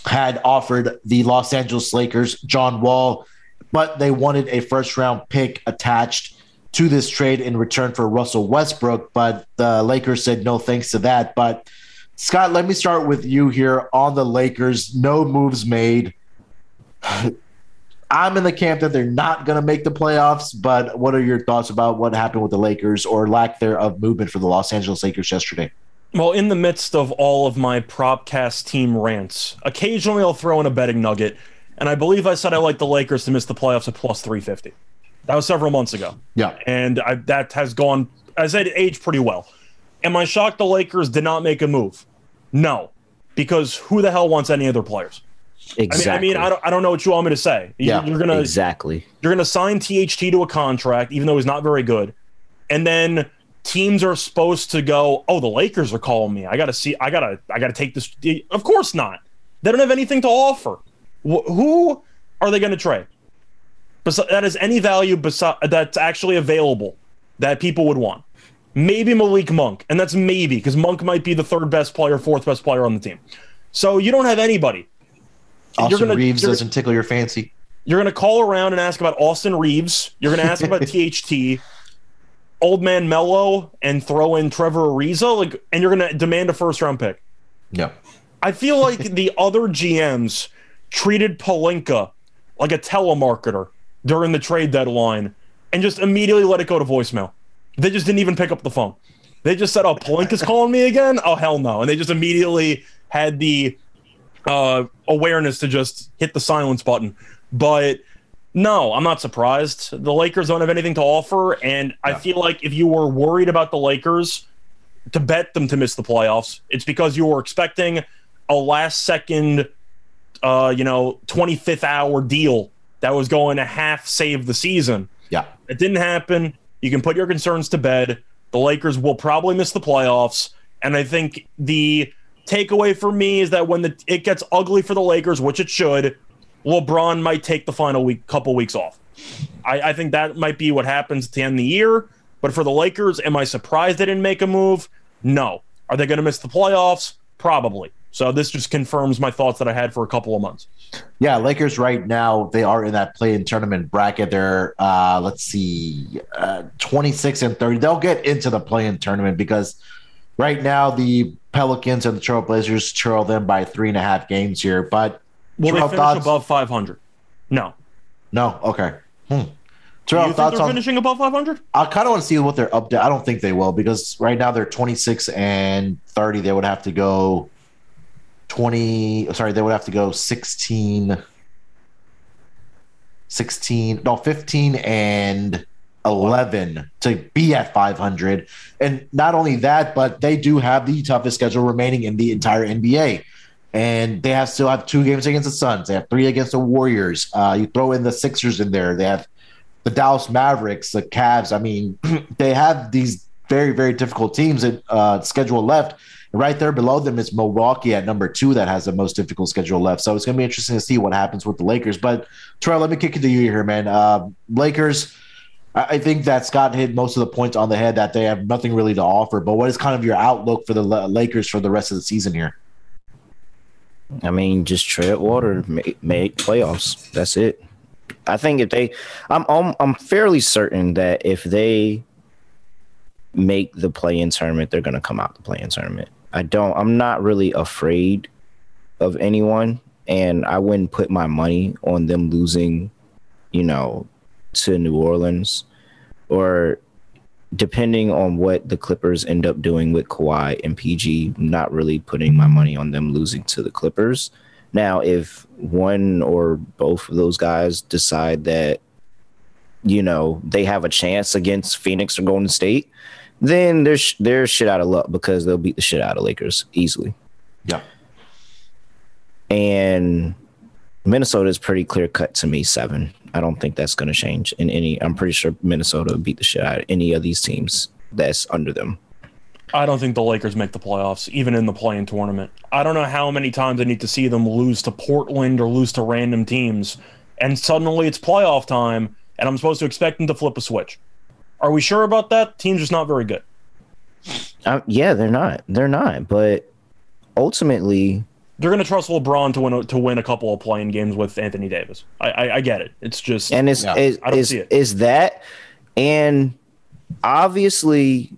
had offered the Los Angeles Lakers John Wall but they wanted a first round pick attached to this trade in return for Russell Westbrook. But the Lakers said no thanks to that. But Scott, let me start with you here on the Lakers. No moves made. I'm in the camp that they're not going to make the playoffs, but what are your thoughts about what happened with the Lakers or lack thereof movement for the Los Angeles Lakers yesterday? Well, in the midst of all of my propcast team rants, occasionally I'll throw in a betting nugget, and I believe I said I like the Lakers to miss the playoffs at plus 350. That was several months ago. Yeah. And I, that has gone, I said, aged pretty well. Am I shocked the Lakers did not make a move? No, because who the hell wants any other players? Exactly. I mean, I, mean I, don't, I don't know what you want me to say. You, Yeah, you're gonna exactly. you're gonna sign THT to a contract, even though he's not very good, and then teams are supposed to go, oh, the Lakers are calling me. I gotta see. I gotta. I gotta take this. Of course not. They don't have anything to offer. Wh- who are they going to trade? Bes- that is any value besi- that's actually available that people would want. Maybe Malik Monk, and that's maybe because Monk might be the third best player, fourth best player on the team. So you don't have anybody. Austin gonna- Reeves doesn't tickle your fancy. You're going to call around and ask about Austin Reeves. You're going to ask about THT, Old Man Melo, and throw in Trevor Ariza, like, and you're going to demand a first round pick. Yeah. I feel like the other GMs treated Pelinka like a telemarketer during the trade deadline and just immediately let it go to voicemail. They just didn't even pick up the phone. They just said, "Oh, Pelinka's calling me again." Oh, hell no! And they just immediately had the uh, awareness to just hit the silence button. But no, I'm not surprised. The Lakers don't have anything to offer, and I feel like if you were worried about the Lakers to bet them to miss the playoffs, it's because you were expecting a last second, uh, you know, 25th hour deal that was going to half save the season. Yeah. It didn't happen. You can put your concerns to bed. The Lakers will probably miss the playoffs. And I think the takeaway for me is that when the, it gets ugly for the Lakers, which it should, LeBron might take the final week, couple weeks off. I, I think that might be what happens at the end of the year. But for the Lakers, am I surprised they didn't make a move? No. Are they going to miss the playoffs? Probably. So this just confirms my thoughts that I had for a couple of months. Yeah, Lakers right now they are in that play-in tournament bracket. They're uh, let's see, uh, twenty six and thirty. They'll get into the play-in tournament because right now the Pelicans and the Trailblazers trail them by three and a half games here. But Will they finish thoughts? above 500? No. no, okay. Hmm. Do you think thoughts they're on? finishing above 500? I kind of want to see what they're up to. I don't think they will because right now they're twenty six and thirty. They would have to go twenty. Sorry, they would have to go 16, 16, no, 15 and 11 to be at 500. And not only that, but they do have the toughest schedule remaining in the entire NBA. And they have still have two games against the Suns. They have three against the Warriors. Uh, you throw in the Sixers in there. They have the Dallas Mavericks, the Cavs. I mean, they have these very, very difficult teams at uh, schedule left. Right there below them is Milwaukee at number two that has the most difficult schedule left. So it's going to be interesting to see what happens with the Lakers. But Troy, let me kick it to you here, man. Uh, Lakers. I think that Scott hit most of the points on the head that they have nothing really to offer. But what is kind of your outlook for the Lakers for the rest of the season here? I mean, just tread water, make, playoffs. That's it. I think if they, I'm, I'm, I'm fairly certain that if they make the play-in tournament, they're gonna come out the play-in tournament. I don't. I'm not really afraid of anyone, and I wouldn't put my money on them losing, you know, to New Orleans, or depending on what the Clippers end up doing with Kawhi and PG, not really putting my money on them losing to the Clippers. Now, if one or both of those guys decide that, you know, they have a chance against Phoenix or Golden State, then they're, sh- they're shit out of luck because they'll beat the shit out of Lakers easily. Yeah. And Minnesota is pretty clear cut to me, seven. I don't think that's going to change in any. I'm pretty sure Minnesota beat the shit out of any of these teams that's under them. I don't think the Lakers make the playoffs, even in the play-in tournament. I don't know how many times I need to see them lose to Portland or lose to random teams, and suddenly it's playoff time, and I'm supposed to expect them to flip a switch. Are we sure about that? Team's just not very good. Um, yeah, they're not. They're not. But ultimately, they're going to trust LeBron to win a, to win a couple of playing games with Anthony Davis. I, I, I get it. It's just and it's Yeah, is, I don't is, see it. is that and obviously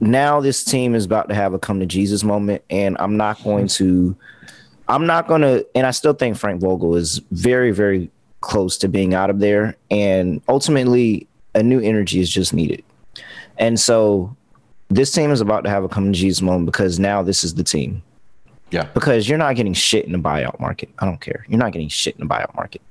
now this team is about to have a come to Jesus moment and I'm not going to I'm not going to and I still think Frank Vogel is very very close to being out of there and ultimately a new energy is just needed. And so this team is about to have a come to Jesus moment because now this is the team Yeah. because you're not getting shit in the buyout market. I don't care. You're not getting shit in the buyout market.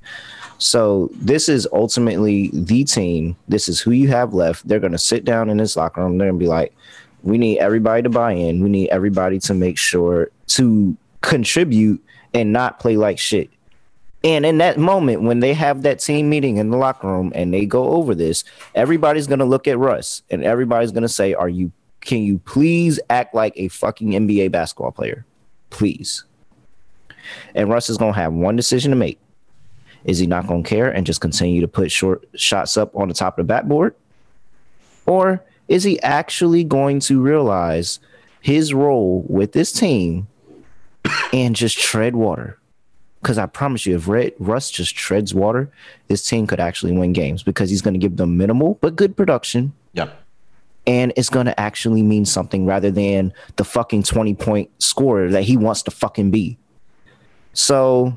So this is ultimately the team. This is who you have left. They're going to sit down in this locker room. They're going to be like, we need everybody to buy in. We need everybody to make sure to contribute and not play like shit. And in that moment, when they have that team meeting in the locker room and they go over this, everybody's going to look at Russ and everybody's going to say, Are you, can you please act like a fucking NBA basketball player? Please. And Russ is going to have one decision to make. Is he not going to care and just continue to put short shots up on the top of the backboard? Or is he actually going to realize his role with this team and just tread water? Because I promise you, if Red, Russ just treads water, this team could actually win games because he's going to give them minimal but good production Yep. And it's going to actually mean something rather than the fucking 20 point scorer that he wants to fucking be. So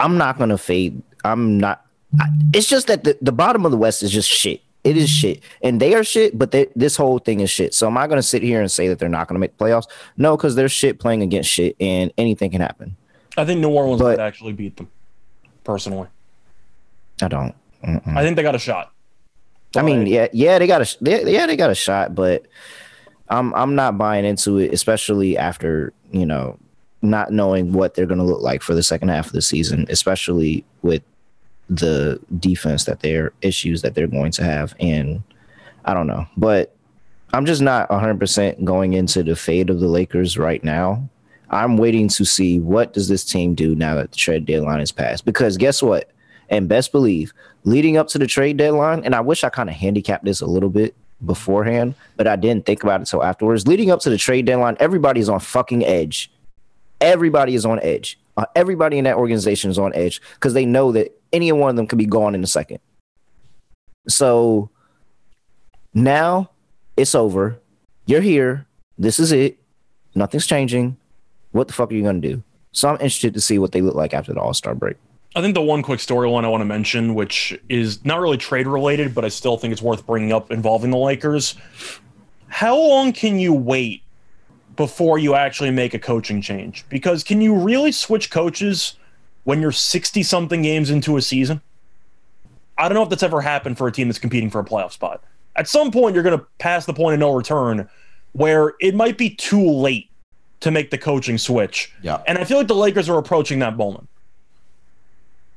I'm not going to fade. I'm not. I, it's just that the, the bottom of the West is just shit. It is shit. And they are shit, but they, this whole thing is shit. So am I going to sit here and say that they're not going to make the playoffs? No, because they're shit playing against shit and anything can happen. I think New Orleans But- might actually beat them. Personally, I don't. Mm-mm. I think they got a shot. I mean, yeah, yeah, they got a, they, yeah, they got a shot, but I'm, I'm not buying into it, especially after you know, not knowing what they're going to look like for the second half of the season, especially with the defense that they're issues that they're going to have, and I don't know, but I'm just not 100 percent going into the fate of the Lakers right now. I'm waiting to see what does this team do now that the trade deadline is passed, because guess what? And best believe, leading up to the trade deadline, and I wish I kind of handicapped this a little bit beforehand, but I didn't think about it until afterwards. Leading up to the trade deadline, everybody's on fucking edge. Everybody is on edge. Uh, everybody in that organization is on edge because they know that any one of them could be gone in a second. So now it's over. You're here. This is it. Nothing's changing. What the fuck are you going to do? So I'm interested to see what they look like after the All Star break. I think the one quick storyline I want to mention, which is not really trade related, but I still think it's worth bringing up involving the Lakers. How long can you wait before you actually make a coaching change? Because can you really switch coaches when you're 60 something games into a season? I don't know if that's ever happened for a team that's competing for a playoff spot. At some point, you're going to pass the point of no return where it might be too late to make the coaching switch. Yeah. And I feel like the Lakers are approaching that moment.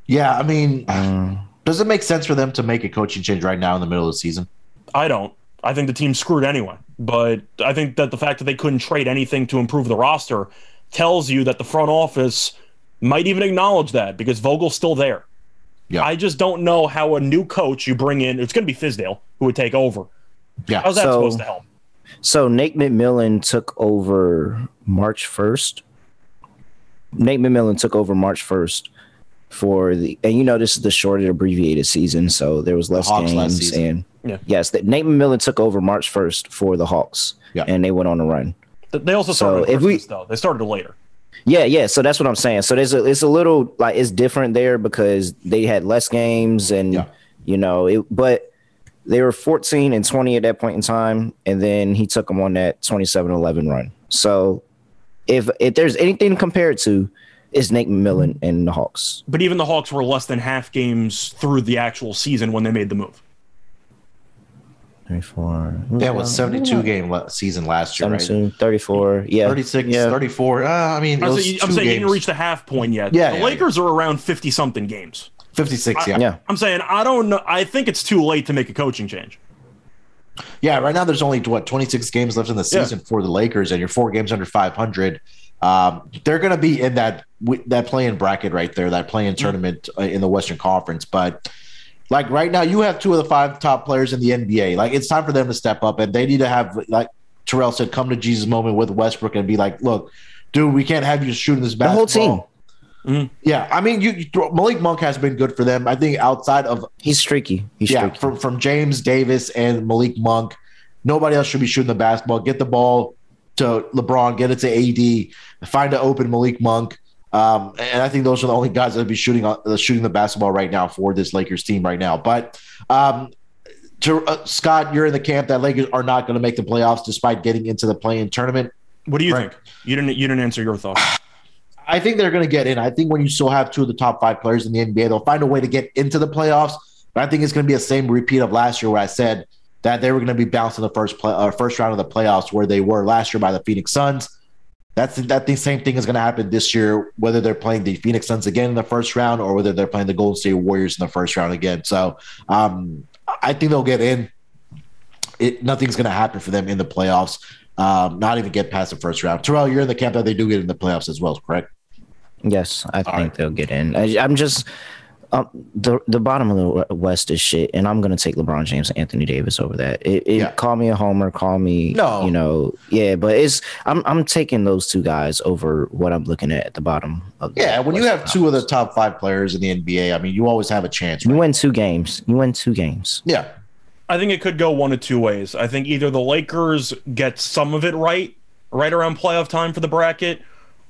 Yeah. I mean, Um, does it make sense for them to make a coaching change right now in the middle of the season? I don't. I think the team's screwed anyway. But I think that the fact that they couldn't trade anything to improve the roster tells you that the front office might even acknowledge that because Vogel's still there. Yeah. I just don't know how a new coach you bring in, it's going to be Fizdale who would take over. Yeah. How's that So- supposed to help? So Nate McMillan took over March 1st. Nate McMillan took over March 1st for the and you know this is the shorter abbreviated season, so there was less Hawks games and Yeah. yes, that Nate McMillan took over March 1st for the Hawks. Yeah. And they went on a run. They also So started if we- though. They started later. Yeah, yeah. So that's what I'm saying. So there's a it's a little like it's different there because they had less games and Yeah. you know it but they were 14 and 20 at that point in time and then he took them on that 27-11 run. So if if there's anything to compare it to, it's Nate McMillan and the Hawks. But even the Hawks were less than half games through the actual season when they made the move. 34. That was 72 game season last year, right? 34. Yeah. 36, Yeah. 34. Uh, I mean, I'm saying, I'm saying you games. didn't reach the half point yet. Yeah, the yeah, Lakers are around 50 something games. 56, yeah. Yeah. I'm saying I don't know. I think it's too late to make a coaching change. Yeah, right now there's only what 26 games left in the Yeah. season for the Lakers, and you're four games under 500. Um, they're going to be in that that playing bracket right there, that playing tournament uh, in the Western Conference. But like right now, you have two of the five top players in the NBA. Like it's time for them to step up, and they need to have like Terrell said, come to Jesus moment with Westbrook and be like, look, dude, we can't have you shooting this The basketball. whole team. Yeah, I mean, you, you throw, Malik Monk has been good for them. I think outside of He's streaky. He's yeah, streaky. from from James Davis and Malik Monk, nobody else should be shooting the basketball. Get the ball to LeBron, get it to AD, find an open Malik Monk. Um, and I think those are the only guys that would be shooting uh, shooting the basketball right now for this Lakers team right now. But um, to, uh, Scott, you're in the camp that Lakers are not going to make the playoffs despite getting into the play-in tournament. What do you Right. think? You didn't. You didn't answer your thoughts. I think they're going to get in. I think when you still have two of the top five players in the NBA, they'll find a way to get into the playoffs. But I think it's going to be the same repeat of last year, where I said that they were going to be bounced in the first play, uh, first round of the playoffs, where they were last year by the Phoenix Suns. That's that the same thing is going to happen this year, whether they're playing the Phoenix Suns again in the first round or whether they're playing the Golden State Warriors in the first round again. So um, I think they'll get in. It, nothing's going to happen for them in the playoffs. Um, not even get past the first round. Terrell, you're in the camp that they do get in the playoffs as well, correct? Yes, I think right. they'll get in. I, I'm just um, the the bottom of the West is shit, and I'm gonna take LeBron James and Anthony Davis over that. It, it Yeah. call me a homer, call me No. you know, yeah, but it's I'm I'm taking those two guys over what I'm looking at at the bottom of the Yeah, when you have two of the top five players in the NBA, I mean, you always have a chance. you win two games, you win two games. Yeah, I think it could go one of two ways. I think either the Lakers get some of it right, right around playoff time for the bracket,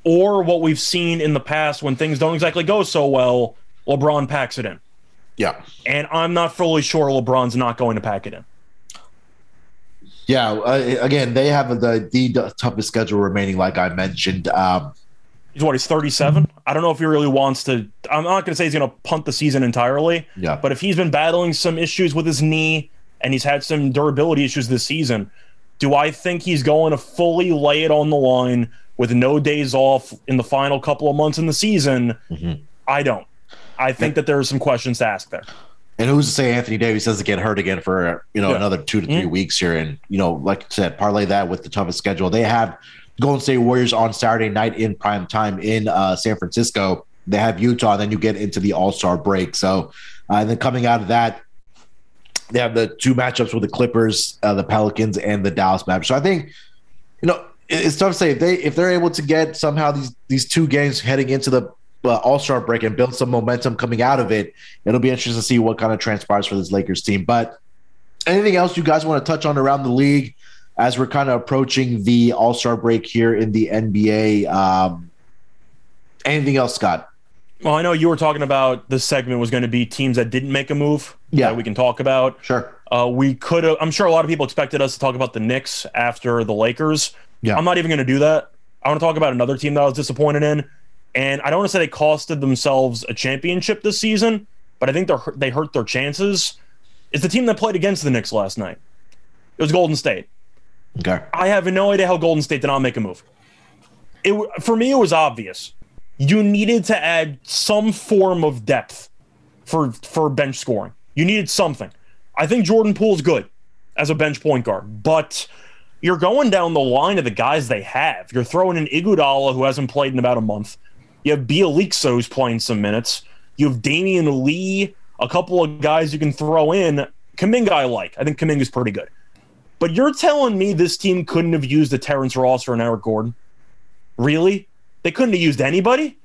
or what we've seen in the past when things don't exactly go so well, LeBron packs it in. yeah, And I'm not fully sure LeBron's not going to pack it in. yeah. Uh, again, they have the the toughest schedule remaining, like I mentioned. Um, He's what, he's 37? I don't know if he really wants to. I'm not going to say he's going to punt the season entirely, yeah, but if he's been battling some issues with his knee and he's had some durability issues this season, do I think he's going to fully lay it on the line with no days off in the final couple of months in the season? Mhm. I don't. I think that there are some questions to ask there. and who's to say Anthony Davis doesn't get hurt again for you know Yeah. another two to 3 Mhm. weeks here? And you know, like I said, parlay that with the toughest schedule they have. Golden State Warriors on Saturday night in prime time in uh, San Francisco. They have Utah, and then you get into the All Star break. So, uh, and then coming out of that, they have the two matchups with the Clippers, uh, the Pelicans, and the Dallas Mavericks. So I think, you know, it's tough to say if they if they're able to get somehow these these two games heading into the uh, All Star break and build some momentum coming out of it. It'll be interesting to see what kind of transpires for this Lakers team. But anything else you guys want to touch on around the league as we're kind of approaching the All Star break here in the NBA? Um, anything else, Scott? Well, I know you were talking about this segment was going to be teams that didn't make a move. Yeah. that we can talk about. Sure. Uh, we could. I'm sure a lot of people expected us to talk about the Knicks after the Lakers. Yeah. I'm not even going to do that. I want to talk about another team that I was disappointed in, and I don't want to say they costed themselves a championship this season, but I think they hurt their chances. It's the team that played against the Knicks last night. It was Golden State. Okay. I have no idea how Golden State did not make a move. It for me, it was obvious. You needed to add some form of depth for for bench scoring. You needed something. I think Jordan Poole's good as a bench point guard, but you're going down the line of the guys they have. You're throwing in Iguodala, who hasn't played in about a month. You have Bjelica, who's playing some minutes. You have Damion Lee, a couple of guys you can throw in. Kuminga, I like. I think Kuminga's pretty good. But you're telling me this team couldn't have used a Terrence Ross or an Eric Gordon? Really? They couldn't have used anybody?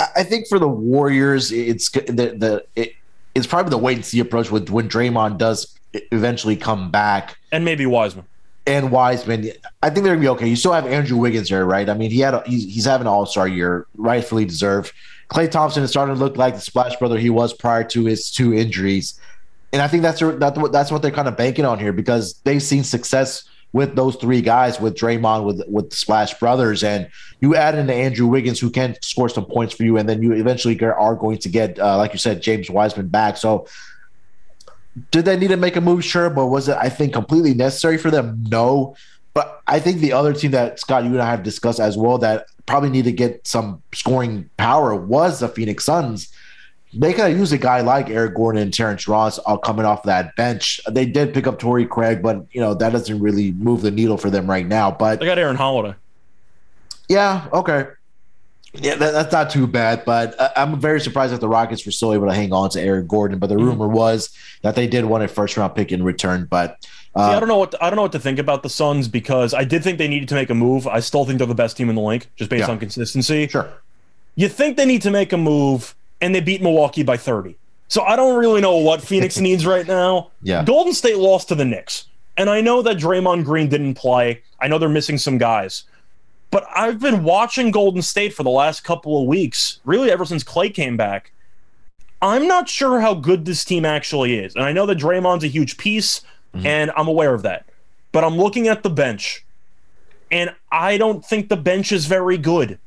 I- I think for the Warriors, it's the the it, it's probably the wait and see approach with when Draymond does eventually come back. And maybe Wiseman. And Wiseman, I think they're gonna be okay. You still have Andrew Wiggins there, right? I mean, he had a, he's, he's having an All Star year, rightfully deserved. Klay Thompson is starting to look like the splash brother he was prior to his two injuries, and I think that's that's what they're kind of banking on here because they've seen success with those three guys, with Draymond, with with the Splash Brothers, and you add in Andrew Wiggins who can score some points for you, and then you eventually are going to get, uh, like you said, James Wiseman back. So did they need to make a move? Sure, but was it, I think, completely necessary for them? No. But I think the other team that Scott, you and I have discussed as well that probably need to get some scoring power was the Phoenix Suns. They could have used a guy like Eric Gordon and Terrence Ross all coming off that bench. They did pick up Torrey Craig, but you know that doesn't really move the needle for them right now. But They got Aaron Holiday. yeah, okay. Yeah, that, that's not too bad, but uh, I'm very surprised that the Rockets were still able to hang on to Eric Gordon. But the Mhm. rumor was that they did want a first round pick in return. But See, I don't know what to, I don't know what to think about the Suns because I did think they needed to make a move. I still think they're the best team in the league, just based Yeah. on consistency. Sure. You think they need to make a move, and they beat Milwaukee by 30. So I don't really know what Phoenix needs right now. Yeah. Golden State lost to the Knicks. And I know that Draymond Green didn't play. I know they're missing some guys. But I've been watching Golden State for the last couple of weeks, really ever since Klay came back. I'm not sure how good this team actually is. And I know that Draymond's a huge piece, mm-hmm. and I'm aware of that. But I'm looking at the bench, and I don't think the bench is very good.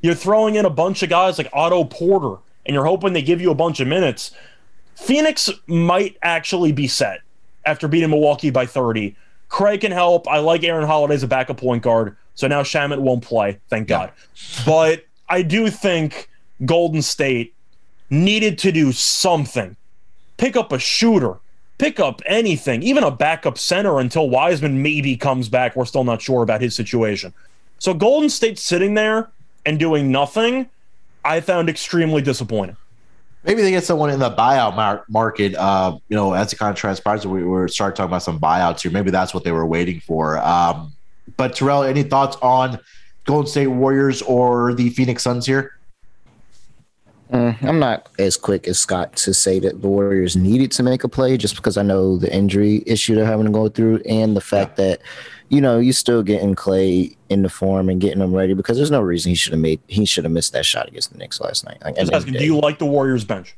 You're throwing in a bunch of guys like Otto Porter, and you're hoping they give you a bunch of minutes. Phoenix might actually be set after beating Milwaukee by 30. Craig can help. I like Aaron Holiday as a backup point guard, so now Shamet won't play, thank God. But I do think Golden State needed to do something. Pick up a shooter, pick up anything, even a backup center until Wiseman maybe comes back. We're still not sure about his situation. So Golden State sitting there and doing nothing, I found extremely disappointing. Maybe they get someone in the buyout mar- market. Uh, you know, as it kind of transpires, we were start talking about some buyouts here. Maybe that's what they were waiting for. Um, but Terrell, any thoughts on Golden State Warriors or the Phoenix Suns here? Mm, I'm not as quick as Scott to say that the Warriors needed to make a play just because I know the injury issue they're having to go through and the fact that, you know, you still getting Klay in the form and getting him ready because there's no reason he should have made he should have missed that shot against the Knicks last night. Like, at Just the end of asking, do you like the Warriors bench?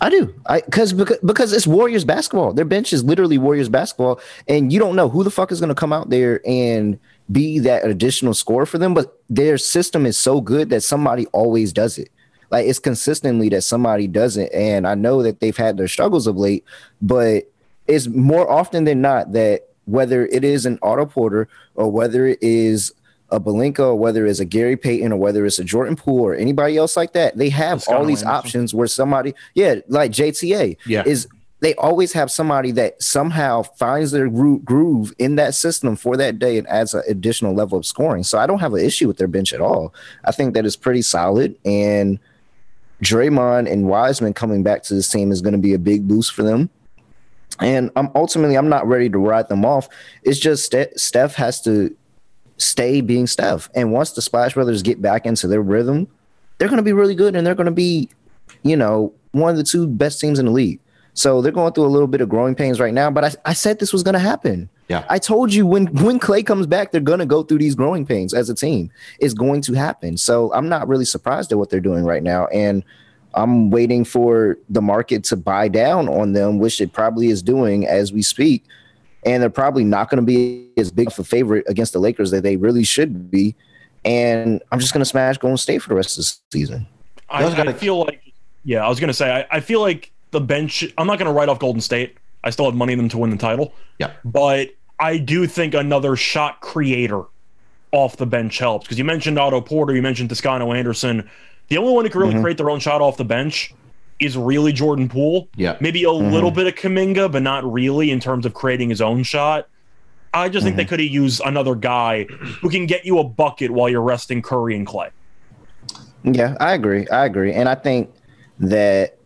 I do. I because because because it's Warriors basketball. Their bench is literally Warriors basketball, and you don't know who the fuck is going to come out there and be that additional score for them. But their system is so good that somebody always does it. Like it's consistently that somebody does it, and I know that they've had their struggles of late, but it's more often than not that whether it is an Otto Porter or whether it is a Belinka or whether it's a Gary Payton or whether it's a Jordan Poole or anybody else like that, they have all these Anderson. options where somebody, yeah, like JTA, Yeah. is they always have somebody that somehow finds their groove in that system for that day and adds an additional level of scoring. So I don't have an issue with their bench at all. I think that is pretty solid and Draymond and Wiseman coming back to this team is going to be a big boost for them. And I'm ultimately I'm not ready to write them off. It's just Ste- Steph has to stay being Steph. And once the Splash Brothers get back into their rhythm, they're going to be really good and they're going to be, you know, one of the two best teams in the league. So they're going through a little bit of growing pains right now, but I, I said this was going to happen. Yeah. I told you when when Klay comes back, they're going to go through these growing pains as a team. It's going to happen. So I'm not really surprised at what they're doing right now. And I'm waiting for the market to buy down on them, which it probably is doing as we speak. And they're probably not going to be as big of a favorite against the Lakers that they really should be. And I'm just going to smash Golden State for the rest of the season. I, Those gotta- I feel like, yeah, I was going to say, I, I feel like the bench, I'm not going to write off Golden State. I still have money in them to win the title. Yeah. But I do think another shot creator off the bench helps because you mentioned Otto Porter, you mentioned Toscano Anderson. The only one who can really Mhm. create their own shot off the bench is really Jordan Poole. Yeah. Maybe a little bit of Kuminga, but not really in terms of creating his own shot. I just think they could have used another guy who can get you a bucket while you're resting Curry and Klay. Yeah, I agree. I agree. And I think that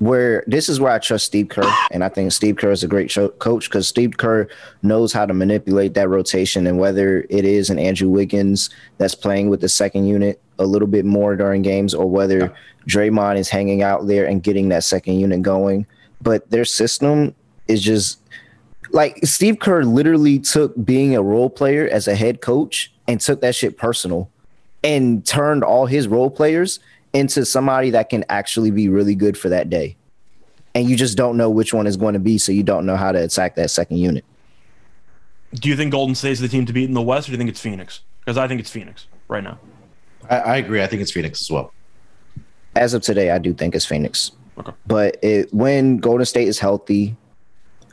where this is where I trust Steve Kerr, and I think Steve Kerr is a great coach because Steve Kerr knows how to manipulate that rotation, and whether it is an Andrew Wiggins that's playing with the second unit a little bit more during games, or whether Draymond is hanging out there and getting that second unit going, but their system is just like Steve Kerr literally took being a role player as a head coach and took that shit personal and turned all his role players into somebody that can actually be really good for that day. And you just don't know which one is going to be, so you don't know how to attack that second unit. Do you think Golden State's the team to beat in the West, or do you think it's Phoenix? Because I think it's Phoenix right now. I, I agree. I think it's Phoenix as well. As of today, I do think it's Phoenix. Okay. But it, when Golden State is healthy,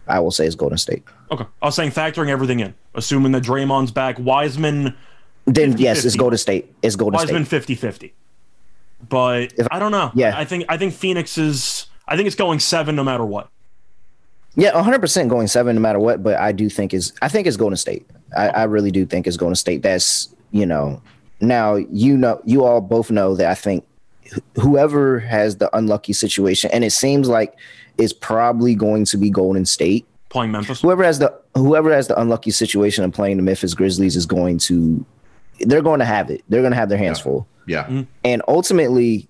I will say it's Golden State. Okay. I was saying factoring everything in, assuming that Draymond's back, Wiseman, Then yes, it's 50-50. Golden State. It's Golden Wiseman State. 50 50. But If- I don't know. yeah. I think I think Phoenix is I think it's going seven no matter what. Yeah, 100 percent going seven no matter what. But I do think is I think it's Golden State. I, I really do think it's Golden State. That's you know now you know you all both know that I think whoever has the unlucky situation, and it seems like it's probably going to be Golden State. playing Memphis. Whoever has the whoever has the unlucky situation of playing the Memphis Grizzlies is going to they're going to have it. They're going to have their hands Yeah. full. Yeah. Mm-hmm. And ultimately,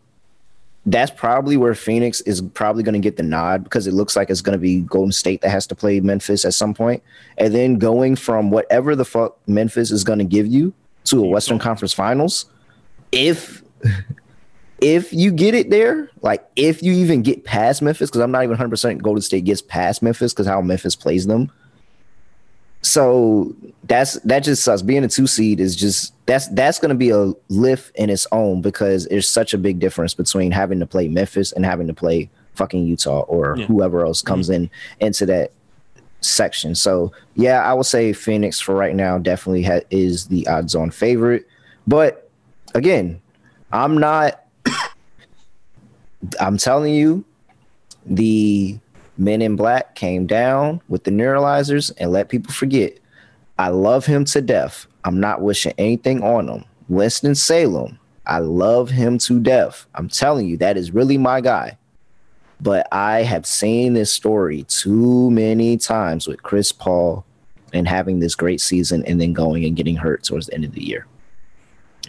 that's probably where Phoenix is probably going to get the nod because it looks like it's going to be Golden State that has to play Memphis at some point. And then going from whatever the fuck Memphis is going to give you to a Western Conference Finals, if if you get it there, like if you even get past Memphis, because I'm not even 100% Golden State gets past Memphis because how Memphis plays them. So that's that just sucks. Being a two seed is just that's that's going to be a lift in its own because there's such a big difference between having to play Memphis and having to play fucking Utah or Yeah. whoever else mm-hmm. comes in into that section. So yeah, I would say Phoenix for right now definitely ha- is the odds on favorite. But again, I'm not. I'm telling you, the men in black came down with the neuralizers and let people forget. I love him to death. I'm not wishing anything on him. Winston Salem, I love him to death. I'm telling you, that is really my guy. But I have seen this story too many times with Chris Paul and having this great season and then going and getting hurt towards the end of the year.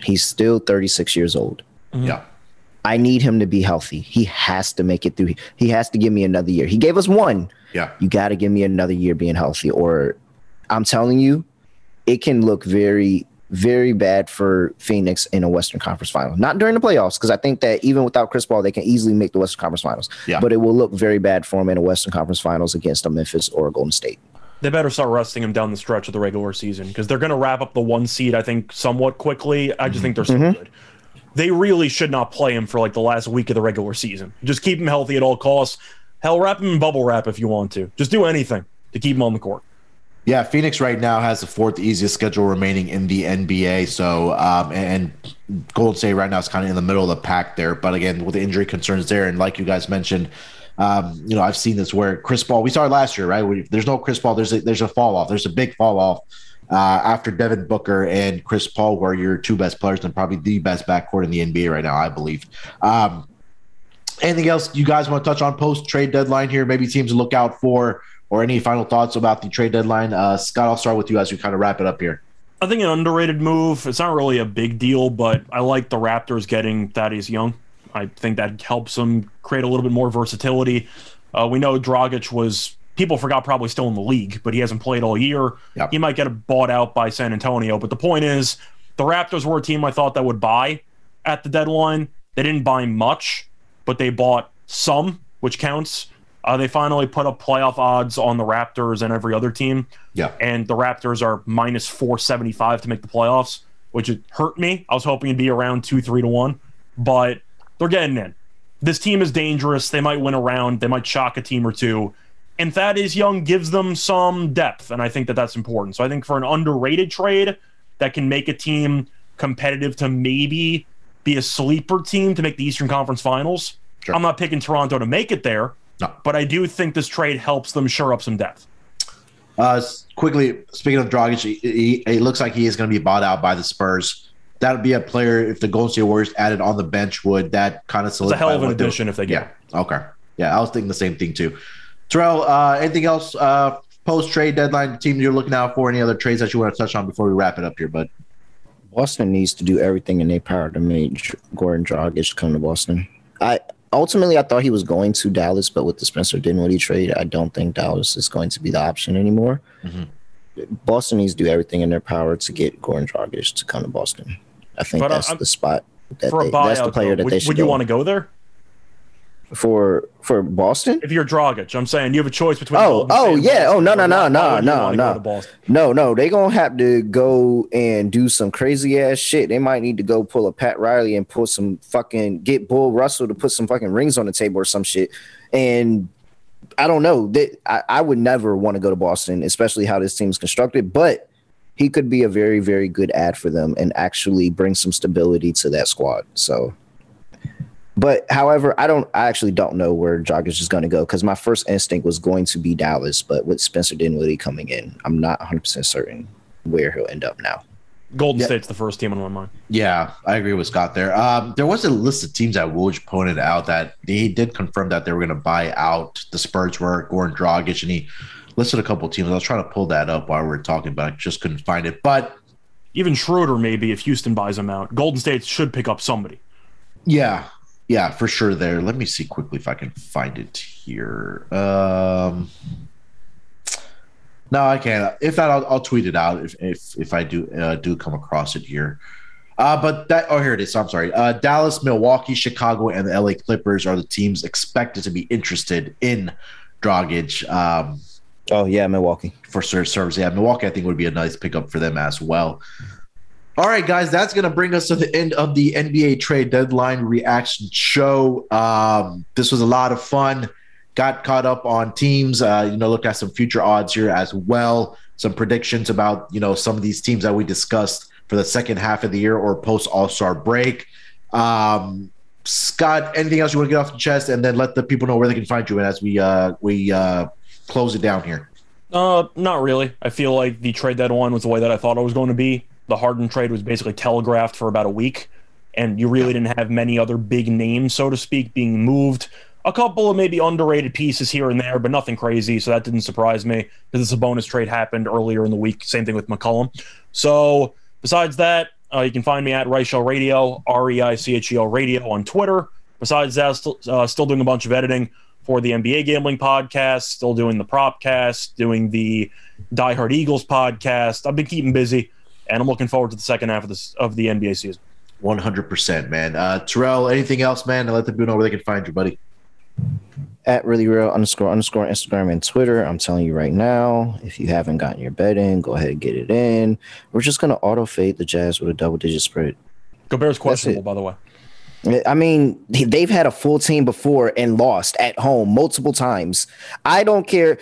He's still 36 years old. Mm-hmm. Yeah. I need him to be healthy. He has to make it through. He has to give me another year. He gave us one. Yeah. You got to give me another year being healthy, or I'm telling you, it can look very, very bad for Phoenix in a Western Conference final. Not during the playoffs, because I think that even without Chris Paul, they can easily make the Western Conference finals. Yeah. But it will look very bad for him in a Western Conference finals against a Memphis or a Golden State. They better start resting him down the stretch of the regular season because they're going to wrap up the one seed, I think, somewhat quickly. I just think they're so mm-hmm. good. They really should not play him for like the last week of the regular season. Just keep him healthy at all costs. Hell, wrap him in bubble wrap if you want to. Just do anything to keep him on the court. Yeah, Phoenix right now has the fourth easiest schedule remaining in the NBA. So, um, and Golden State right now is kind of in the middle of the pack there. But again, with the injury concerns there, and like you guys mentioned, um, you know, I've seen this where Chris Paul. We saw it last year, right? If there's no Chris Paul. There's a, there's a fall off. There's a big fall off uh, after Devin Booker and Chris Paul were your two best players and probably the best backcourt in the NBA right now, I believe. Um, anything else you guys want to touch on post trade deadline here? Maybe teams to look out for, or any final thoughts about the trade deadline? Uh, Scott, I'll start with you as we kind of wrap it up here. I think an underrated move. It's not really a big deal, but I like the Raptors getting Thaddeus Young. I think that helps them create a little bit more versatility. Uh, we know Dragic was people forgot probably still in the league, but he hasn't played all year. Yep. He might get bought out by San Antonio. But the point is, the Raptors were a team I thought that would buy at the deadline. They didn't buy much, but they bought some, which counts. Uh, they finally put up playoff odds on the Raptors and every other team Yeah. and the Raptors are minus 475 to make the playoffs, which it hurt me. I was hoping it'd be around 2 3 to 1, but they're getting in. This team is dangerous. They might win a round, they might shock a team or two. And Thaddeus Young gives them some depth, and I think that that's important. So I think for an underrated trade that can make a team competitive to maybe be a sleeper team to make the Eastern Conference Finals, Sure. I'm not picking Toronto to make it there, No. but I do think this trade helps them shore up some depth. Uh, quickly, speaking of Dragic, he, looks like he is going to be bought out by the Spurs. That would be a player if the Golden State Warriors added on the bench. Would that kind of It's a solidify hell of an addition if they get Yeah. Okay. Yeah, I was thinking the same thing too. Terrell, uh, anything else uh, post trade deadline team you're looking out for? Any other trades that you want to touch on before we wrap it up here, bud? Boston needs to do everything in their power to make J- Gordon Dragic come to Boston. I ultimately I thought he was going to Dallas, but with the Spencer Dinwiddie trade, I don't think Dallas is going to be the option anymore. Mhm. Boston needs to do everything in their power to get Gordon Dragic to come to Boston. I think But, uh, that's I'm- the spot that for a they, that's the player though, that would, they should would you go want to go there? For for Boston. If you're Dragic, I'm saying you have a choice between. Oh, Golden oh and yeah. Oh no, no, no, no, no, no. No, no, they gonna have to go and do some crazy ass shit. They might need to go pull a Pat Riley and pull some fucking get Bill Russell to put some fucking rings on the table or some shit. And I don't know that I, I would never want to go to Boston, especially how this team's constructed. But he could be a very, very good ad for them and actually bring some stability to that squad. So. But however, I don't. I actually don't know where Dragic is going to go because my first instinct was going to be Dallas, but with Spencer Dinwiddie coming in, I'm not 100 percent certain where he'll end up now. Golden Yeah. State's the first team on my mind. Yeah, I agree with Scott there. Um, there was a list of teams that Woj pointed out that he did confirm that they were going to buy out. The Spurs were Goran Dragic, and he listed a couple teams. I was trying to pull that up while we were talking, but I just couldn't find it. But Even Schroeder, maybe if Houston buys him out, Golden State should pick up somebody. yeah, yeah, for sure. There. Let me see quickly if I can find it here. Um, no, I can't. If not, I'll, I'll tweet it out if if if I do uh, do come across it here. Uh, but that oh here it is. I'm sorry. Uh, Dallas, Milwaukee, Chicago, and the LA Clippers are the teams expected to be interested in Dragic um, Oh yeah, Milwaukee. for ser- service. Yeah, Milwaukee I think would be a nice pickup for them as well. All right, guys, that's going to bring us to the end of the NBA trade deadline reaction show. Um, this was a lot of fun. Got caught up on teams. Uh, you know, look at some future odds here as well. Some predictions about you know some of these teams that we discussed for the second half of the year or post All Star break. Um, Scott, anything else you want to get off the chest, and then let the people know where they can find you And as we uh, we uh, close it down here. Uh, not really. I feel like the trade deadline was the way that I thought it was going to be. The Harden trade was basically telegraphed for about a week, and you really didn't have many other big names, so to speak, being moved. A couple of maybe underrated pieces here and there, but nothing crazy, so that didn't surprise me because the bonus trade happened earlier in the week. Same thing with McCollum. So, besides that, uh, you can find me at Reichel Radio, R E I C H E L Radio on Twitter. Besides that, still, uh, still doing a bunch of editing for the NBA Gambling Podcast, still doing the Propcast, doing the Die Hard Eagles podcast. I've been keeping busy, and I'm looking forward to the second half of this of the NBA season. One hundred percent, man. Uh, Terrell, anything else, man? And let the people know where they can find you, buddy. At really real underscore underscore Instagram and Twitter. I'm telling you right now, if you haven't gotten your bet in, go ahead and get it in. We're just gonna auto fade the Jazz with a double digit spread. Gobert's questionable, by the way. I mean, they've had a full team before and lost at home multiple times. I don't care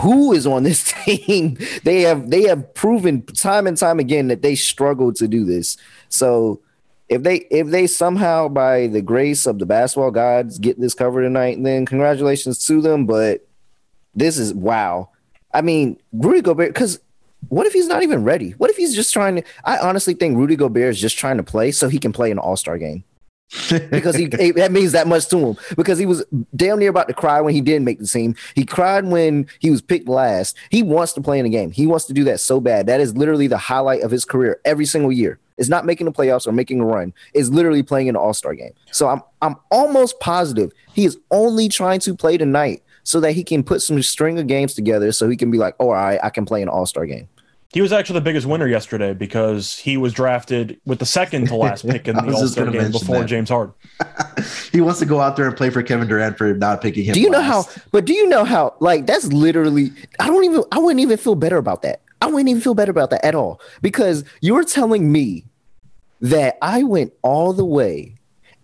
who is on this team. They have they have proven time and time again that they struggle to do this. So if they if they somehow by the grace of the basketball gods get this cover tonight, then congratulations to them. But this is wow. I mean, Rudy Gobert, because what if he's not even ready? What if he's just trying to? I honestly think Rudy Gobert is just trying to play so he can play an All Star game because he it- that means that much to him. Because he was damn near about to cry when he didn't make the team. He cried when he was picked last. He wants to play in a game. He wants to do that so bad. That is literally the highlight of his career every single year. It's not making the playoffs or making a run. It's literally playing in an All Star game. So I'm I'm almost positive he is only trying to play tonight so that he can put some string of games together so he can be like, oh, all right, I can play an All Star game. He was actually the biggest winner yesterday because he was drafted with the second to last pick in I the was All Star gonna game before that. James Harden. he wants to go out there and play for Kevin Durant for not picking him. Do you know how? But do you know how? Like that's literally. I don't even. I wouldn't even feel better about that. I wouldn't even feel better about that at all because you're telling me that I went all the way,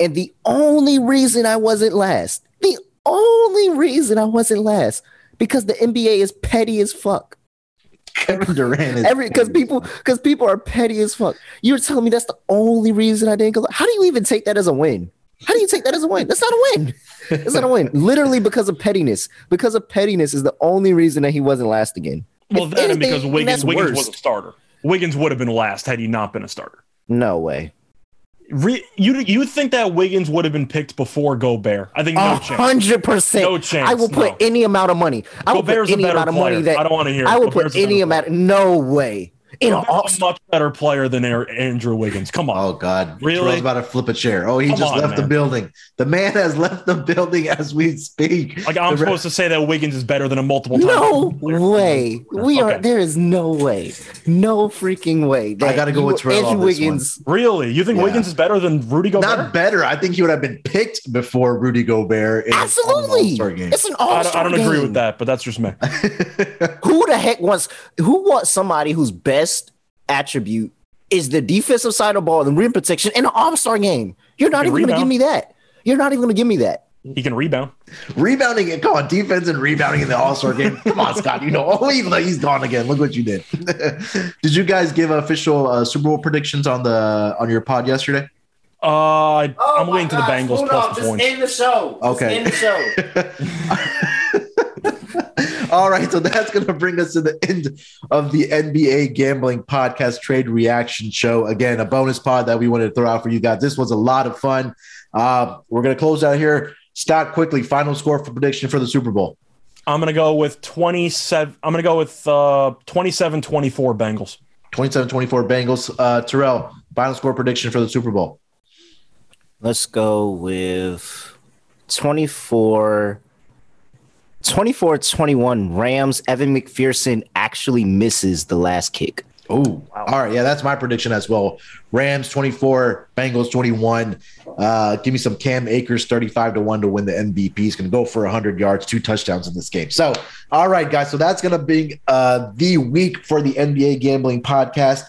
and the only reason I wasn't last, the only reason I wasn't last, because the NBA is petty as fuck. Kevin Durant is Every because people because people are petty as fuck. You're telling me that's the only reason I didn't go. How do you even take that as a win? How do you take that as a win? That's not a win. That's not a win. Literally because of pettiness. Because of pettiness is the only reason that he wasn't last again. Well, If that anything, because Wiggins, that's Wiggins was a starter. Wiggins would have been last had he not been a starter. No way. Re- you you think that Wiggins would have been picked before Gobert? I think no A chance. hundred percent. No chance, I will put no. any amount of money. I will Gobert's put any better amount of player. money that I don't want to hear. I will Gobert's put any amount. No way. In an player. a much better player than Andrew Wiggins. Come on. Oh God! Really? Terrell's about to flip a chair. Oh, he Come just on, left the building. The man has left the building as we speak. Like I'm The re- supposed to say that Wiggins is better than a multiple time. No way. We are. There is no way. No freaking way. I gotta go with Terrell Andrew on this one. Wiggins. Really? You think Yeah. Wiggins is better than Rudy Gobert? Not better. I think he would have been picked before Rudy Gobert. In Absolutely. Game. It's an I all don't, I don't agree with that, but that's just me. Who the heck wants? Who wants somebody whose best attribute is the defensive side of the ball, the rim protection, in an all star game? You're not even going to give me that. You're not even going to give me that. He can rebound. rebounding and Come on, defense and rebounding in the All Star game. Come on, Scott. You know, oh, he's, he's gone again. Look what you did. did you guys give official uh, Super Bowl predictions on the on your pod yesterday? Uh, I, I'm waiting to the Bengals plus the points. the show. Okay. the show. All right, so that's going to bring us to the end of the NBA Gambling Podcast Trade Reaction Show. Again, a bonus pod that we wanted to throw out for you guys. This was a lot of fun. Uh, we're going to close out here. Stop quickly. Final score for prediction for the Super Bowl. I'm going to go with 27. I'm going to go with uh, 27 24 Bengals. 27 24 Bengals. Uh, Terrell, final score prediction for the Super Bowl. Let's go with 24 24 21 Rams. Evan McPherson actually misses the last kick. Oh, wow. all right. Yeah, that's my prediction as well. Rams 24, Bengals 21. Uh, give me some Cam Akers 35 to 1 to win the MVP. He's going to go for 100 yards, two touchdowns in this game. So, all right, guys. So that's going to be uh, the week for the NBA Gambling Podcast.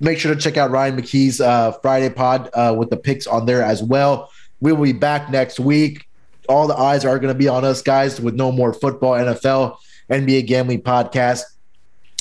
Make sure to check out Ryan McKee's uh, Friday pod uh, with the picks on there as well. We will be back next week. All the eyes are going to be on us, guys, with no more football, NFL, NBA Gambling Podcast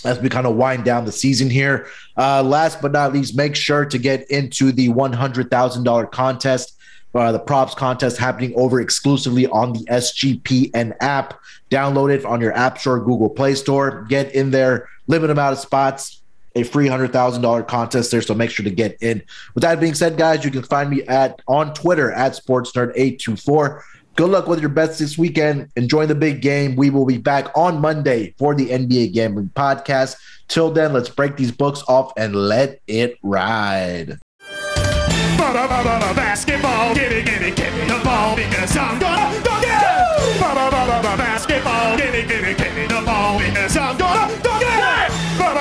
as we kind of wind down the season here. Uh, last but not least, make sure to get into the $100,000 contest, uh, the props contest happening over exclusively on the SGPN app. Download it on your App Store, Google Play Store. Get in there, limited amount of spots. A free hundred thousand dollar contest there, so make sure to get in. With that being said, guys, you can find me at on Twitter at SportsNerd824. Good luck with your bets this weekend. Enjoy the big game. We will be back on Monday for the NBA Gambling Podcast. Till then, let's break these books off and let it ride. Basketball, give me, give me, give me the ball because I'm gonna dunk it. Basketball, give me, give me, give me the ball because I'm gonna.